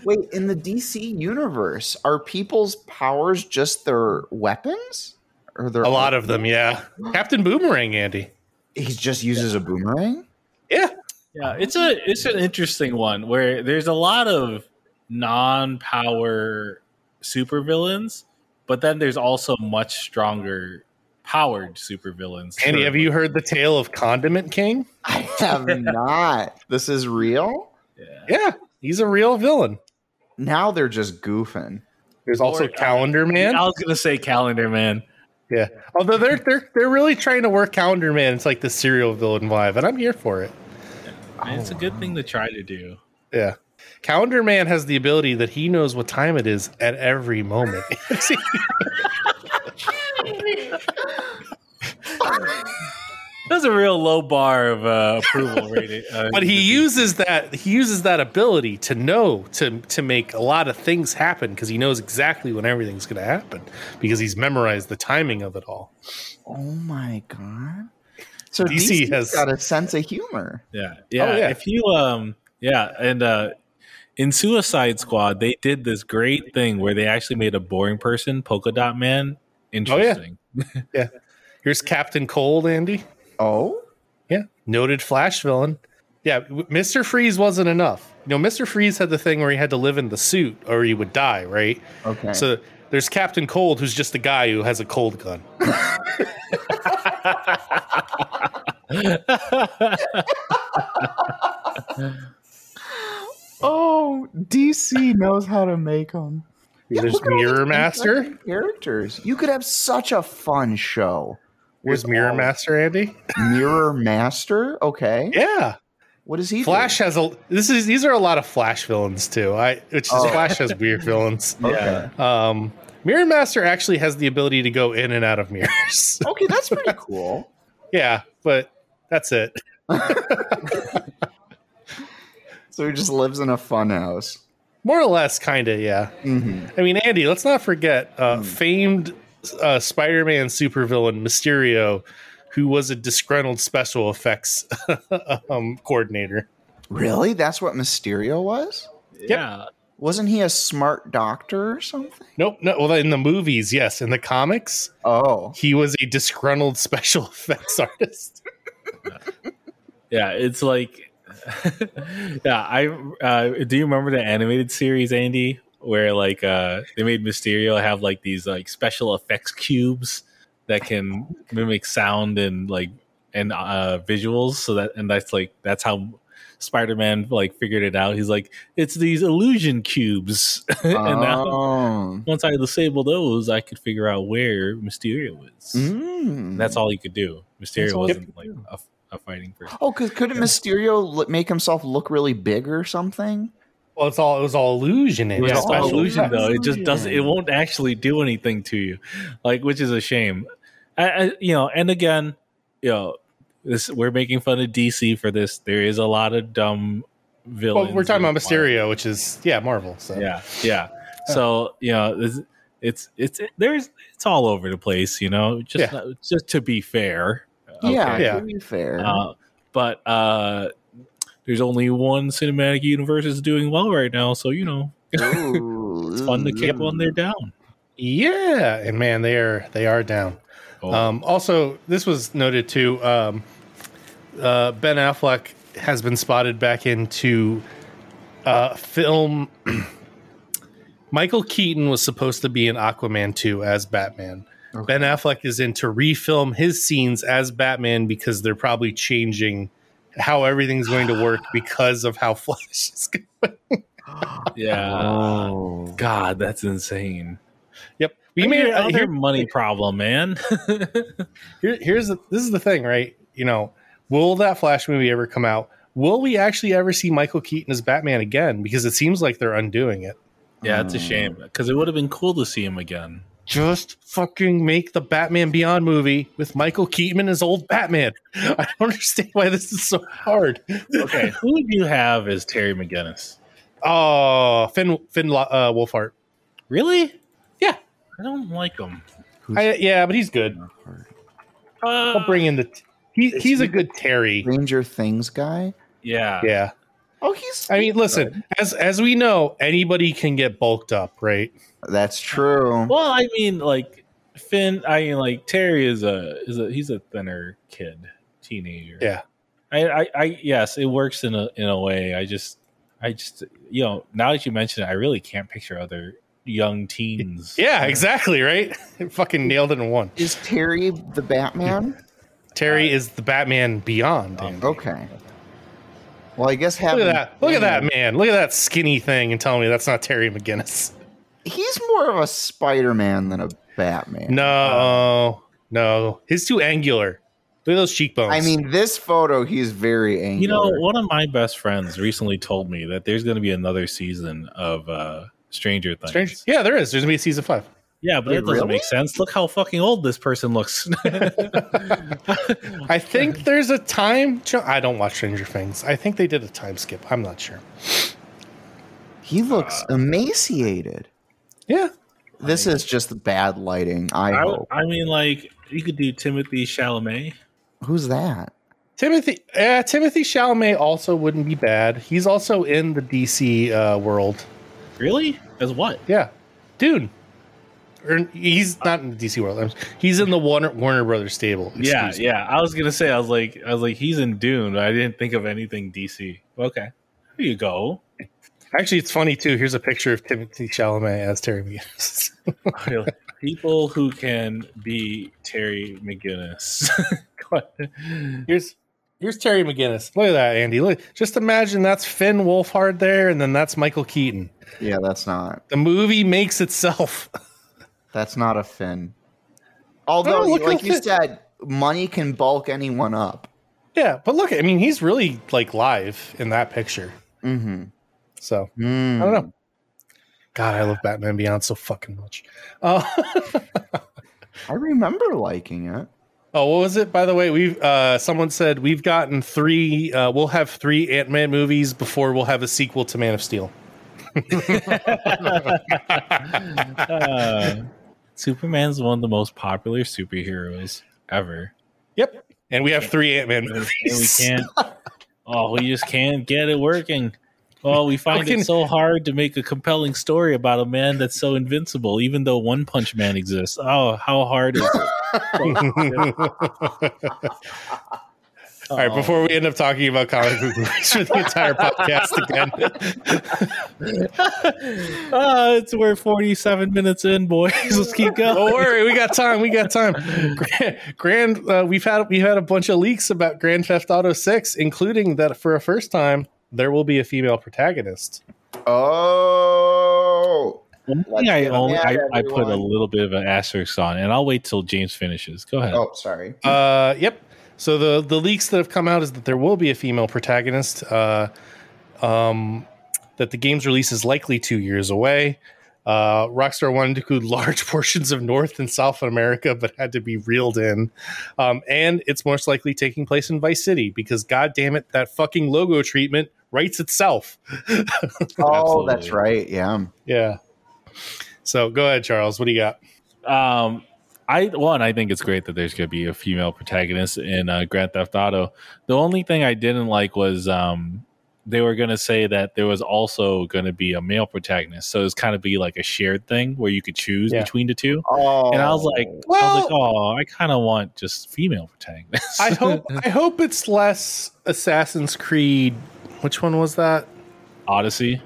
Wait, in the DC universe, are people's powers just their weapons? Or their A lot of them, yeah. Captain Boomerang, Andy. he just uses a boomerang? Yeah. Yeah, it's a it's an interesting one where there's a lot of non-power supervillains, but then there's also much stronger powered supervillains. Andy, have you heard the tale of Condiment King? I have not. This is real? Yeah. Yeah. He's a real villain. Now they're just goofing. There's also Or- uh, Calendar Man. I was gonna say Calendar Man. Yeah. Although they're they're they're really trying to work Calendar Man. It's like the serial villain vibe, and I'm here for it. And it's a good thing to try to do. Yeah. Calendar Man has the ability that he knows what time it is at every moment. That's a real low bar of uh, approval rating. Uh, but he uses that he uses that ability to know to to make a lot of things happen because he knows exactly when everything's going to happen because he's memorized the timing of it all. Oh my god. So DC DC has- has got a sense of humor. Yeah, yeah. Oh, yeah. If you, um, yeah, and uh, in Suicide Squad, they did this great thing where they actually made a boring person, Polka Dot Man, interesting. Yeah. Here's Captain Cold, Andy. Oh? Yeah, noted Flash villain. Yeah, Mr. Freeze wasn't enough. You know, Mr. Freeze had the thing where he had to live in the suit or he would die, right? Okay. So there's Captain Cold, who's just a guy who has a cold gun. oh, DC knows how to make them. There's Mirror Master. characters. You could have such a fun show. Where's with Mirror all- Master, Andy? Mirror Master. Okay. Yeah. What is he? do? Flash has a this is these are a lot of Flash villains too. I which is Oh. Flash has weird villains. Okay. Um Mirror Master actually has the ability to go in and out of mirrors. Okay, that's pretty cool. yeah, but that's it. So he just lives in a fun house. More or less, kind of, yeah. Mm-hmm. I mean, Andy, let's not forget uh, famed uh, Spider-Man supervillain Mysterio, who was a disgruntled special effects um, coordinator. Really? That's what Mysterio was? Yeah. Wasn't he a smart doctor or something? Nope, no. Well, in the movies, yes. In the comics, Oh. he was a disgruntled special effects artist. Yeah, it's like, yeah. I uh, do you remember the animated series, Andy, where like uh, they made Mysterio have like these like special effects cubes that can mimic sound and like and uh, visuals. So that and that's like that's how Spider-Man like figured it out. He's like, it's these illusion cubes, and now Oh. once I disable those, I could figure out where Mysterio is. Mm. That's all he could do. Mysterio wasn't could like a, a fighting person. Oh, cause couldn't Mysterio make himself look really big or something? Well, it's all it was all illusion. It was Yeah, all illusion effects. though. It just doesn't. It won't actually do anything to you, like which is a shame. I, I, you know, and again, you know, this we're making fun of DC for this. There is a lot of dumb villains. Well, we're talking about Mysterio, which is yeah, Marvel. So Yeah, yeah. So you know, it's it's it's there's it's all over the place. You know, just Yeah. just to be fair. Yeah, okay? Yeah. to be fair. Uh, but uh, there's only one cinematic universe is doing well right now, so you know it's fun to keep one there down. yeah, and man, they are they are down. Oh, Um, also, this was noted too. Um, uh, ben Affleck has been spotted back into uh, film. Michael Keaton was supposed to be in Aquaman 2 as Batman. Okay. Ben Affleck is in to refilm his scenes as Batman because they're probably changing how everything's going to work because of how Flash is going. yeah. Oh. God, that's insane. Yep. We We made made another here, money problem, man. here, here's the, this is the thing, right? You know, will that Flash movie ever come out? Will we actually ever see Michael Keaton as Batman again? Because it seems like they're undoing it. yeah, it's a shame because it would have been cool to see him again. Just fucking make the Batman Beyond movie with Michael Keaton as old Batman. I don't understand why this is so hard. Okay, who do you have as Terry McGinnis? Oh, Finn Finn uh, Wolfhard. Really? Yeah. I don't like him. I, yeah, but he's good. Uh, I'll bring in the. He, he's a good Terry. Stranger Things guy. yeah. Yeah. Oh, he's. I mean, listen, as as we know, anybody can get bulked up, right? That's true. Well, I mean, like Finn. I mean, like Terry is a is a he's a thinner kid, teenager. Yeah. I, I, I yes, it works in a in a way. I just, I just, you know, now that you mention it, I really can't picture other young teens. Yeah, exactly, right? Fucking nailed it in one. Is Terry the Batman? Terry is the Batman Beyond. Um, Andy. Okay. Well, I guess Look at that! Look at that man! Look at that skinny thing, and tell me that's not Terry McGinnis. He's more of a Spider-Man than a Batman. No, no, he's too angular. Look at those cheekbones. I mean, this photo, he's very angry. You know, one of my best friends recently told me that there's going to be another season of uh Stranger Things. strange. Yeah, there is. There's gonna be a season five. Yeah, but Wait, it doesn't really? make sense. Look how fucking old this person looks. I think there's a time. I don't watch Stranger Things. I think they did a time skip. I'm not sure. he looks emaciated. Yeah, This is just bad lighting. I, I, hope. I mean, like you could do Timothée Chalamet. Who's that? Timothée. Yeah, Timothée Chalamet also wouldn't be bad. He's also in the DC uh, world. Really? As what? Yeah, dude. Or he's not in the DC world. He's in the Warner Warner Brothers stable. Yeah, me. yeah. I was gonna say, I was like, I was like, he's in Dune. I didn't think of anything DC. Okay, there you go. Actually, it's funny too. Here's a picture of Timothée Chalamet as Terry McGinnis. Oh, People who can be Terry McGinnis. here's Here's Terry McGinnis. Look at that, Andy. Look, just imagine that's Finn Wolfhard there, and then that's Michael Keaton. Yeah, that's not. The movie makes itself. That's not a fin. Although, No, like you fit- said, money can bulk anyone up. yeah, but look, I mean, he's really like live in that picture. Mm-hmm. So Mm. I don't know. God, I love Batman Beyond so fucking much. Uh, I remember liking it. oh, what was it? By the way, we've uh, someone said we've gotten three. Uh, we'll have three Ant Man movies before we'll have a sequel to Man of Steel. Uh, Superman's one of the most popular superheroes ever. Yep, and we have three Ant Man And we can't. Oh, we just can't get it working. Oh, we find can- it so hard to make a compelling story about a man that's so invincible, even though One Punch Man exists. Oh, how hard is it? All right, before we end up talking about comic book movies for the entire podcast again, Oh, it's we're forty-seven minutes in, boys. Let's keep going. don't worry, we got time. We got time. Grand, Grand uh, we've had we've had a bunch of leaks about Grand Theft Auto Six, including that for a first time there will be a female protagonist. Oh. Let's thing I only I, mad, I put a little bit of an asterisk on, and I'll wait till James finishes. Go ahead. oh, sorry. Uh, yep. So the the leaks that have come out is that there will be a female protagonist. Uh, um, that the game's release is likely two years away. Uh, Rockstar wanted to include large portions of North and South America, but had to be reeled in. Um, and it's most likely taking place in Vice City because, god damn it, that fucking logo treatment writes itself. Oh, that's right. Yeah. yeah. So go ahead, Charles. What do you got? Um, I one, I think it's great that there's going to be a female protagonist in uh, Grand Theft Auto. The only thing I didn't like was um, they were going to say that there was also going to be a male protagonist, so it's kind of be like a shared thing where you could choose Yeah. between the two. Oh, And I was like, I was like, oh, I kind of want just female protagonists. I hope I hope it's less Assassin's Creed. Which one was that? Odyssey.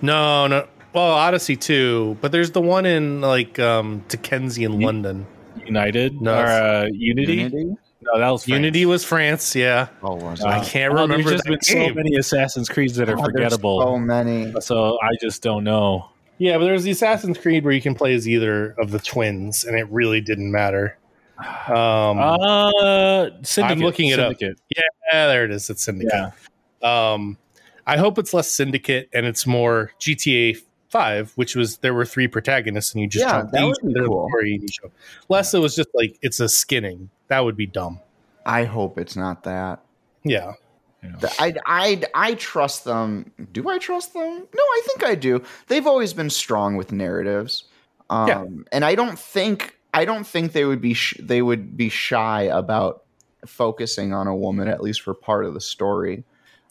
No, no. Well, Odyssey too, but there's the one in like um Dickensian London. United No, or uh, Unity? Unity? No, that was France. Unity was France, yeah. Oh, was Uh. I can't oh, remember There's just that been so many Assassin's Creeds that are Oh, forgettable. So many. so I just don't know. Yeah, but there was the Assassin's Creed where you can play as either of the twins, and it really didn't matter. Um, Uh, Syndicate. I'm looking it up. Yeah, there it is. It's Syndicate. Yeah. Um, I hope it's less Syndicate and it's more GTA Five, which was there were three protagonists and you just Yeah, jumped that each would be cool. story in each of- Less it was just like it's a skinning. That would be dumb. I hope it's not that. Yeah. You I, I, I trust them. Do I trust them? No, I think I do. They've always been strong with narratives, um, Yeah. and I don't think I don't think they would be sh- they would be shy about focusing on a woman at least for part of the story.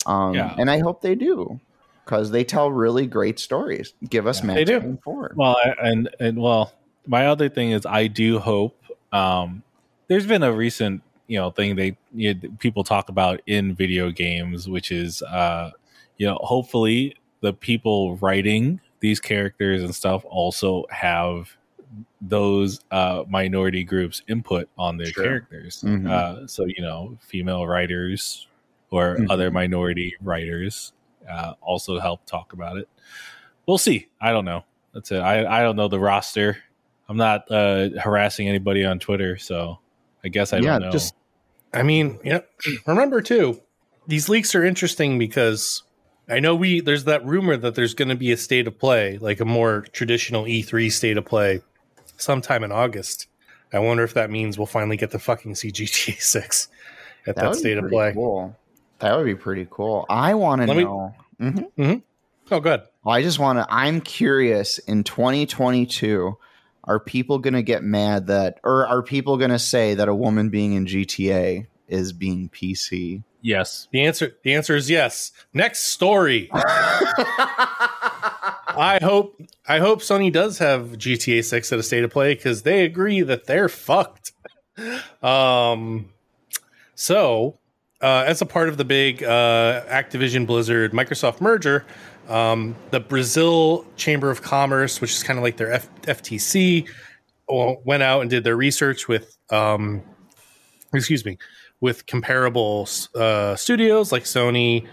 Um, Yeah. And I hope they do because they tell really great stories. Give us Yeah, Max they do. Four. Well, I- and and well, my other thing is I do hope. Um, there's been a recent you know thing they you know, people talk about in video games, which is uh, you know hopefully the people writing these characters and stuff also have those uh, minority groups input on their Sure. characters. Mhm. Uh, so you know, female writers or Mhm. other minority writers uh, also help talk about it. We'll see. I don't know. That's it. I, I don't know the roster. I'm not uh, harassing anybody on Twitter, so I guess I Yeah, don't know. just- I mean, yeah. Remember too, these leaks are interesting because I know we there's that rumor that there's going to be a state of play, like a more traditional E3 state of play, sometime in August. I wonder if that means we'll finally get to fucking see GTA Six at that, would be state of play. Cool. That would be pretty cool. I want to Let me- know. Mhm. Oh, good. Well, I just want to. I'm curious. In 2022, are people going to get mad that, or are people going to say that a woman being in GTA is being PC? yes. The answer the answer is yes. Next story. I hope I hope Sony does have GTA 6 at a state of play because they agree that they're fucked. Um so uh, as a part of the big uh, Activision Blizzard Microsoft merger, um, the Brazil Chamber of Commerce, which is kind of like their F- FTC, went out and did their research with, um, excuse me, with comparable uh, studios like Sony,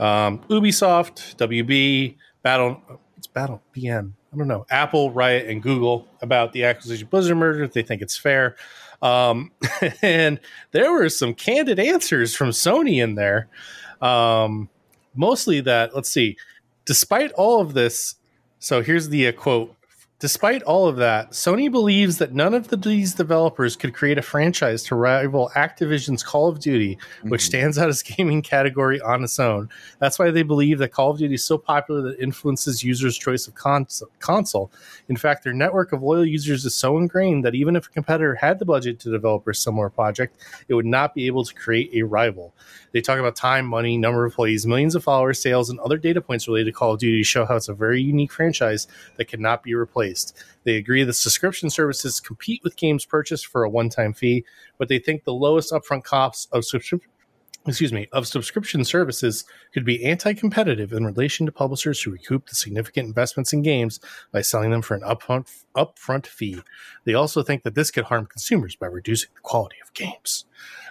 um, Ubisoft, WB, Battle. It's Battle BN. I don't know. Apple, Riot, and Google about the acquisition Blizzard merger. If they think it's fair. Um, and there were some candid answers from Sony in there. Um, mostly that, let's see, despite all of this, so here's the uh, quote Despite all of that, Sony believes that none of the, these developers could create a franchise to rival Activision's Call of Duty, which Mhm. stands out as gaming category on its own. That's why they believe that Call of Duty is so popular that it influences users' choice of cons- console. In fact, their network of loyal users is so ingrained that even if a competitor had the budget to develop a similar project, it would not be able to create a rival. They talk about time, money, number of employees, millions of followers, sales, and other data points related to Call of Duty to show how it's a very unique franchise that cannot be replaced. They agree that subscription services compete with games purchased for a one-time fee, but they think the lowest upfront costs of subscription excuse me, of subscription services could be anti-competitive in relation to publishers who recoup the significant investments in games by selling them for an upfront upfront fee. They also think that this could harm consumers by reducing the quality of games.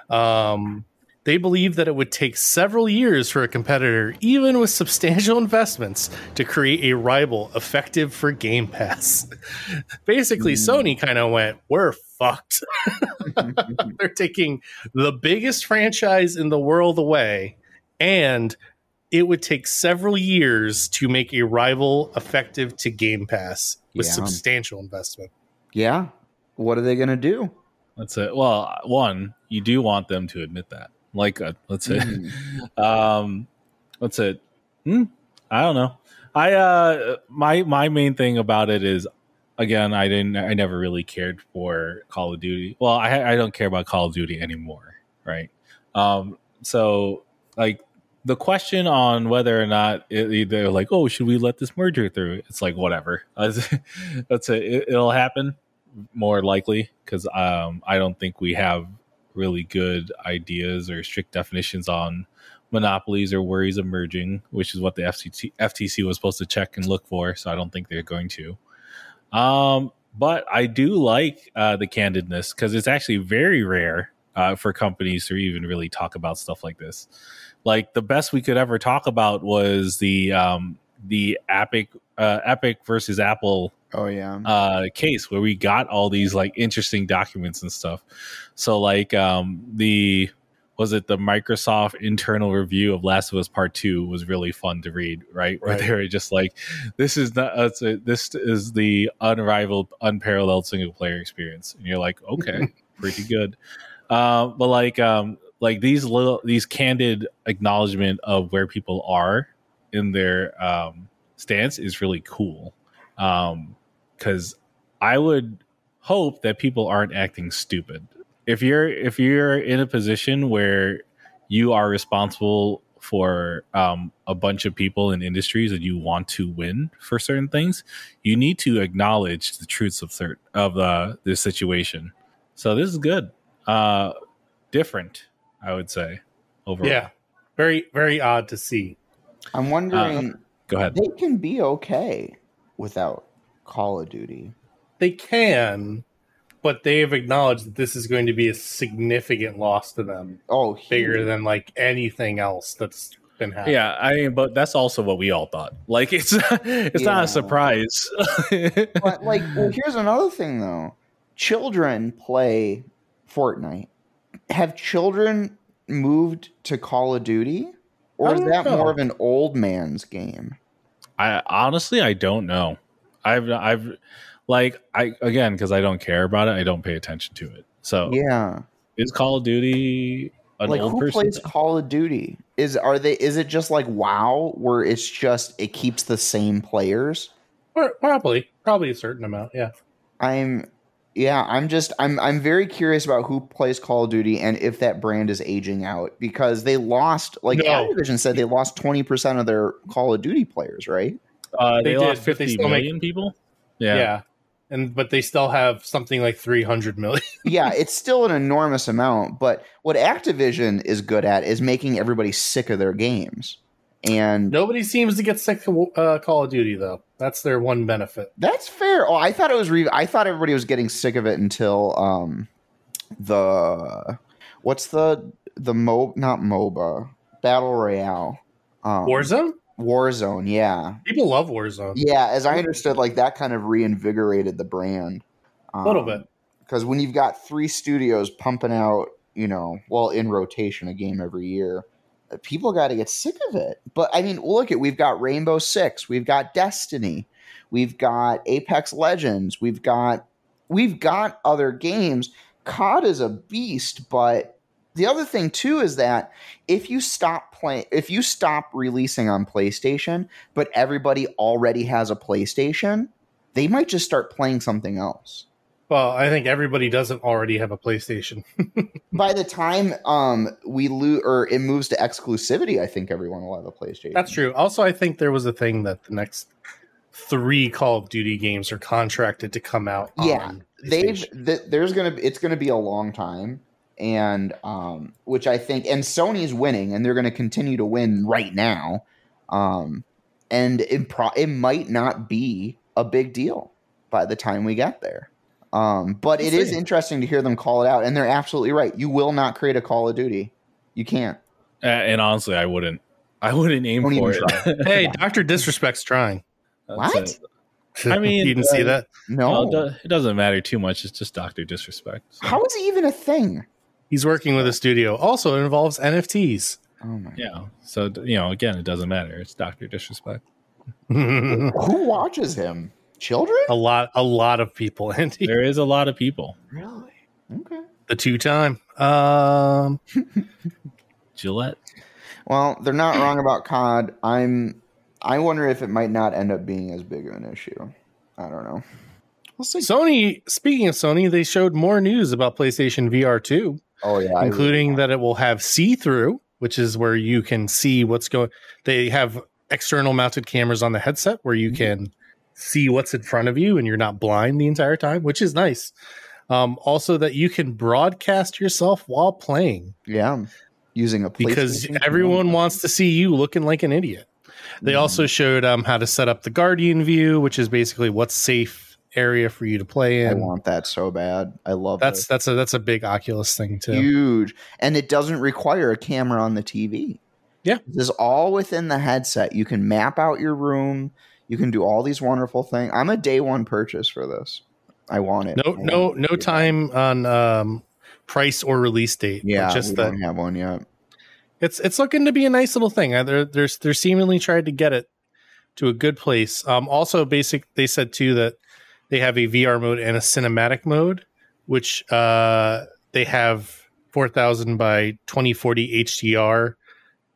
Um, they believe that it would take several years for a competitor, even with substantial investments, to create a rival effective for Game Pass. Basically, hmm. Sony kind of went, "We're fucked." They're taking the biggest franchise in the world away, and it would take several years to make a rival effective to Game Pass with Yeah. substantial investment. yeah. What are they going to do? That's it. Well, one, you do want them to admit that. Like, uh, let's say, Mhm. um, what's it? Hmm? I don't know. I uh, my my main thing about it is, again, I didn't, I never really cared for Call of Duty. Well, I I don't care about Call of Duty anymore, right? Um, so like the question on whether or not it, they're like, oh, should we let this merger through? It's like whatever. That's it. it it'll happen more likely because um, I don't think we have really good ideas or strict definitions on monopolies or worries emerging, which is what the FTC, FTC was supposed to check and look for. So I don't think they're going to. Um, but I do like uh, the candidness because it's actually very rare uh, for companies to even really talk about stuff like this. Like the best we could ever talk about was the um, the Epic uh, Epic versus Apple Oh, yeah. uh case where we got all these like interesting documents and stuff so like um the was it the microsoft internal review of last of us part 2 was really fun to read right, where Right. they were just like this is not uh, this is the unrivaled unparalleled single player experience and you're like okay pretty good uh, but like um like these little these candid acknowledgement of where people are in their um stance is really cool. Um because i would hope that people aren't acting stupid. If you're if you're in a position where you are responsible for um, a bunch of people in industries and you want to win for certain things you need to acknowledge the truths of cert- of uh, this situation. So this is good. Uh different i would say overall. Yeah, very very odd to see. I'm wondering, go ahead they can be okay without Call of Duty. They can, but they have acknowledged that this is going to be a significant loss to them, Oh, bigger than like anything else that's been happening. Yeah, I mean, but that's also what we all thought. Like, it's it's not a surprise. But like, well, here's another thing though. Children play Fortnite. Have children moved to Call of Duty, or is that know. more of an old man's game? I honestly, I don't know. I've I've like I again because I don't care about it. I don't pay attention to it. So Yeah, is Call of Duty an like old who person? plays Call of Duty? Is are they? Is it just like WoW, where it's just it keeps the same players? Probably, probably a certain amount. Yeah, I'm yeah, I'm just I'm I'm very curious about who plays Call of Duty and if that brand is aging out because they lost like No. Activision said they lost 20% of their Call of Duty players, right? Uh, they, They lost did, but they fifty still make- million people. yeah, Yeah, and but they still have something like three hundred million. yeah, it's still an enormous amount, but what Activision is good at is making everybody sick of their games. And Nobody seems to get sick of uh, Call of Duty though. That's their one benefit. That's fair. Oh, I thought it was. Re- I thought everybody was getting sick of it until um, the what's the the mo not MOBA battle royale. Um, Warzone. Warzone, yeah, People love Warzone. yeah. As I understood, like that kind of reinvigorated the brand A little bit. because when you've got three studios pumping out, you know, well in rotation a game every year, people got to get sick of it. But I mean, look at we've got Rainbow Six, we've got Destiny, we've got Apex Legends, we've got we've got other games. COD is a beast, but the other thing too is that if you stop playing, if you stop releasing on PlayStation, but everybody already has a PlayStation, they might just start playing something else. Well, I think everybody doesn't already have a PlayStation. By the time um we lose or it moves to exclusivity, I think everyone will have a PlayStation. That's true. Also, I think there was a thing that the next three Call of Duty games are contracted to come out. Yeah, on They've th- there's gonna it's gonna be a long time, and um which I think and Sony's winning and they're gonna continue to win right now, um and it pro- it might not be a big deal by the time we get there. Um, but it We'll is see. interesting to hear them call it out, and they're absolutely right. You will not create a Call of Duty. You can't. Uh, and honestly, I wouldn't. I wouldn't aim Don't for even it. hey, Doctor Disrespect's trying. That's What? it. I mean, you didn't see uh, that? No. Well, it doesn't matter too much. It's just Doctor Disrespect. so. How is it even a thing? He's working with a studio. Also, it involves NFTs. Oh my! Yeah. So you know, again, it doesn't matter. It's Doctor Disrespect. Who watches him? Children? A lot, a lot of people. Andy, There is a lot of people. Really? Okay. the two time. Um, Gillette. Well, they're not wrong about COD. I'm. I wonder if it might not end up being as big of an issue. I don't know. We'll see. Sony. Speaking of Sony, they showed more news about PlayStation VR 2. Oh yeah, I including that it will have see through, which is where you can see what's going. They have external mounted cameras on the headset where you can see what's in front of you and you're not blind the entire time, which is nice. Um, also, that you can broadcast yourself while playing yeah, using a because everyone wants to see you looking like an idiot. They Mhm. also showed um, how to set up the Guardian view, which is basically what's safe area for you to play in. I want that so bad. I love That's this. that's a that's a big Oculus thing too. huge, and it doesn't require a camera on the TV. Yeah. this is all within the headset. You can map out your room. You can do all these wonderful things. I'm a day one purchase for this. I want it. no I no it. no time on um, price or release date. Yeah, just we that don't have one yet. it's it's looking to be a nice little thing. They're they're they're seemingly tried to get it to a good place. Um, also, basic they said too that they have a VR mode and a cinematic mode, which uh, they have four thousand by twenty forty HDR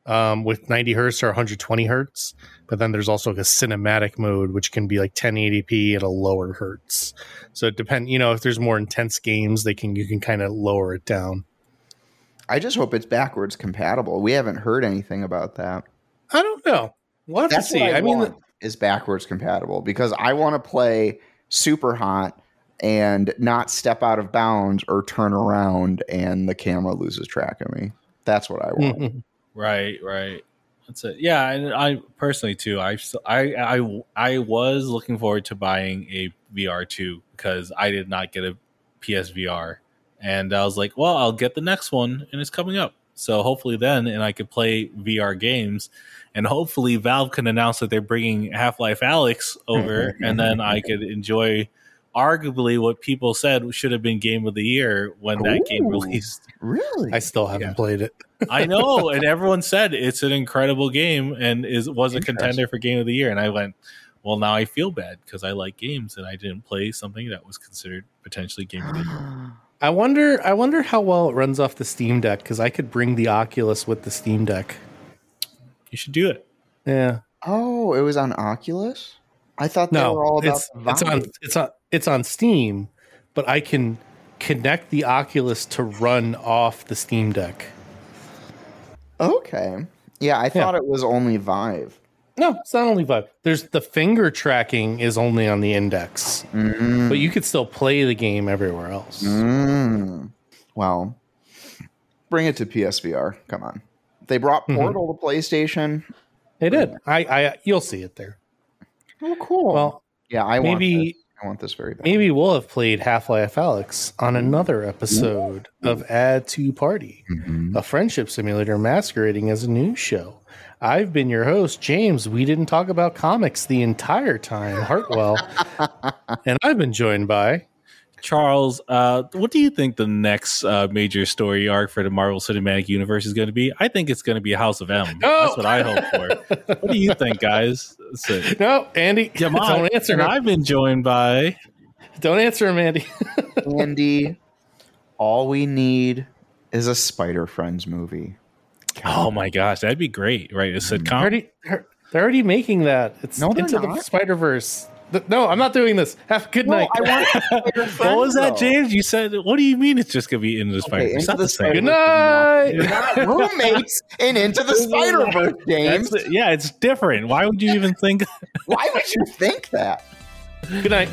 um, with ninety hertz or one hundred twenty hertz. But then there's also like a cinematic mode, which can be like 1080p at a lower hertz. So it depends, you know, if there's more intense games, they can you can kind of lower it down. I just hope it's backwards compatible. We haven't heard anything about that. I don't know. We'll have That's to see. what I, I, mean, want is backwards compatible because I want to play Superhot and not step out of bounds or turn around and the camera loses track of me. That's what I want. Mhm. Right, right. That's it. Yeah, and I personally too. I I I I was looking forward to buying a VR two because I did not get a PSVR, and I was like, well, I'll get the next one, and it's coming up. So hopefully then, and I could play VR games, and hopefully Valve can announce that they're bringing Half-Life: Alyx over, and then I could enjoy arguably what people said should have been game of the year when that game released. Really? I still haven't Yeah. played it. I know, and everyone said it's an incredible game and is was a contender for game of the year. And I went, well, now I feel bad because I like games and I didn't play something that was considered potentially game of the year. I wonder. I wonder how well it runs off the Steam Deck because I could bring the Oculus with the Steam Deck. You should do it. Yeah. oh, it was on Oculus? I thought they No, were all about it's the it's on it's on it's on Steam, but I can connect the Oculus to run off the Steam Deck. Okay. Yeah, I thought it was only Vive. No, it's not only Vive. There's the finger tracking is only on the Index, Mm. but you could still play the game everywhere else. Mm. Well, bring it to PSVR. Come on. They brought Mhm. Portal to PlayStation. They did. I, I you'll see it there. Oh, cool. Well, yeah, I want maybe I want this very bad. Maybe we'll have played Half-Life: Alyx on another episode of Add to Party, Mhm. a friendship simulator masquerading as a news show. I've been your host, James. We didn't talk about comics the entire time, Hartwell. and I've been joined by Charles, uh, what do you think the next uh, major story arc for the Marvel Cinematic Universe is going to be? I think it's going to be House of M. No! That's what I hope for. what do you think, guys? So, No, Andy. Come on. Don't answer And him. I've been joined by Don't answer him, Andy. Andy, all we need is a Spider Friends movie. Oh my gosh, that'd be great, right? A They're already, they're, they're already making that. It's No, they're into the. Spider Verse. No, I'm not doing this. Have a good No, night. I want Spider What was that. James? You said, what do you mean it's just going to be into the spider? Okay, it's Into not the the same. Good night. You're not roommates and into the Spider Verse, James. That's- yeah, it's different. Why would you even think? Why would you think that? Good night.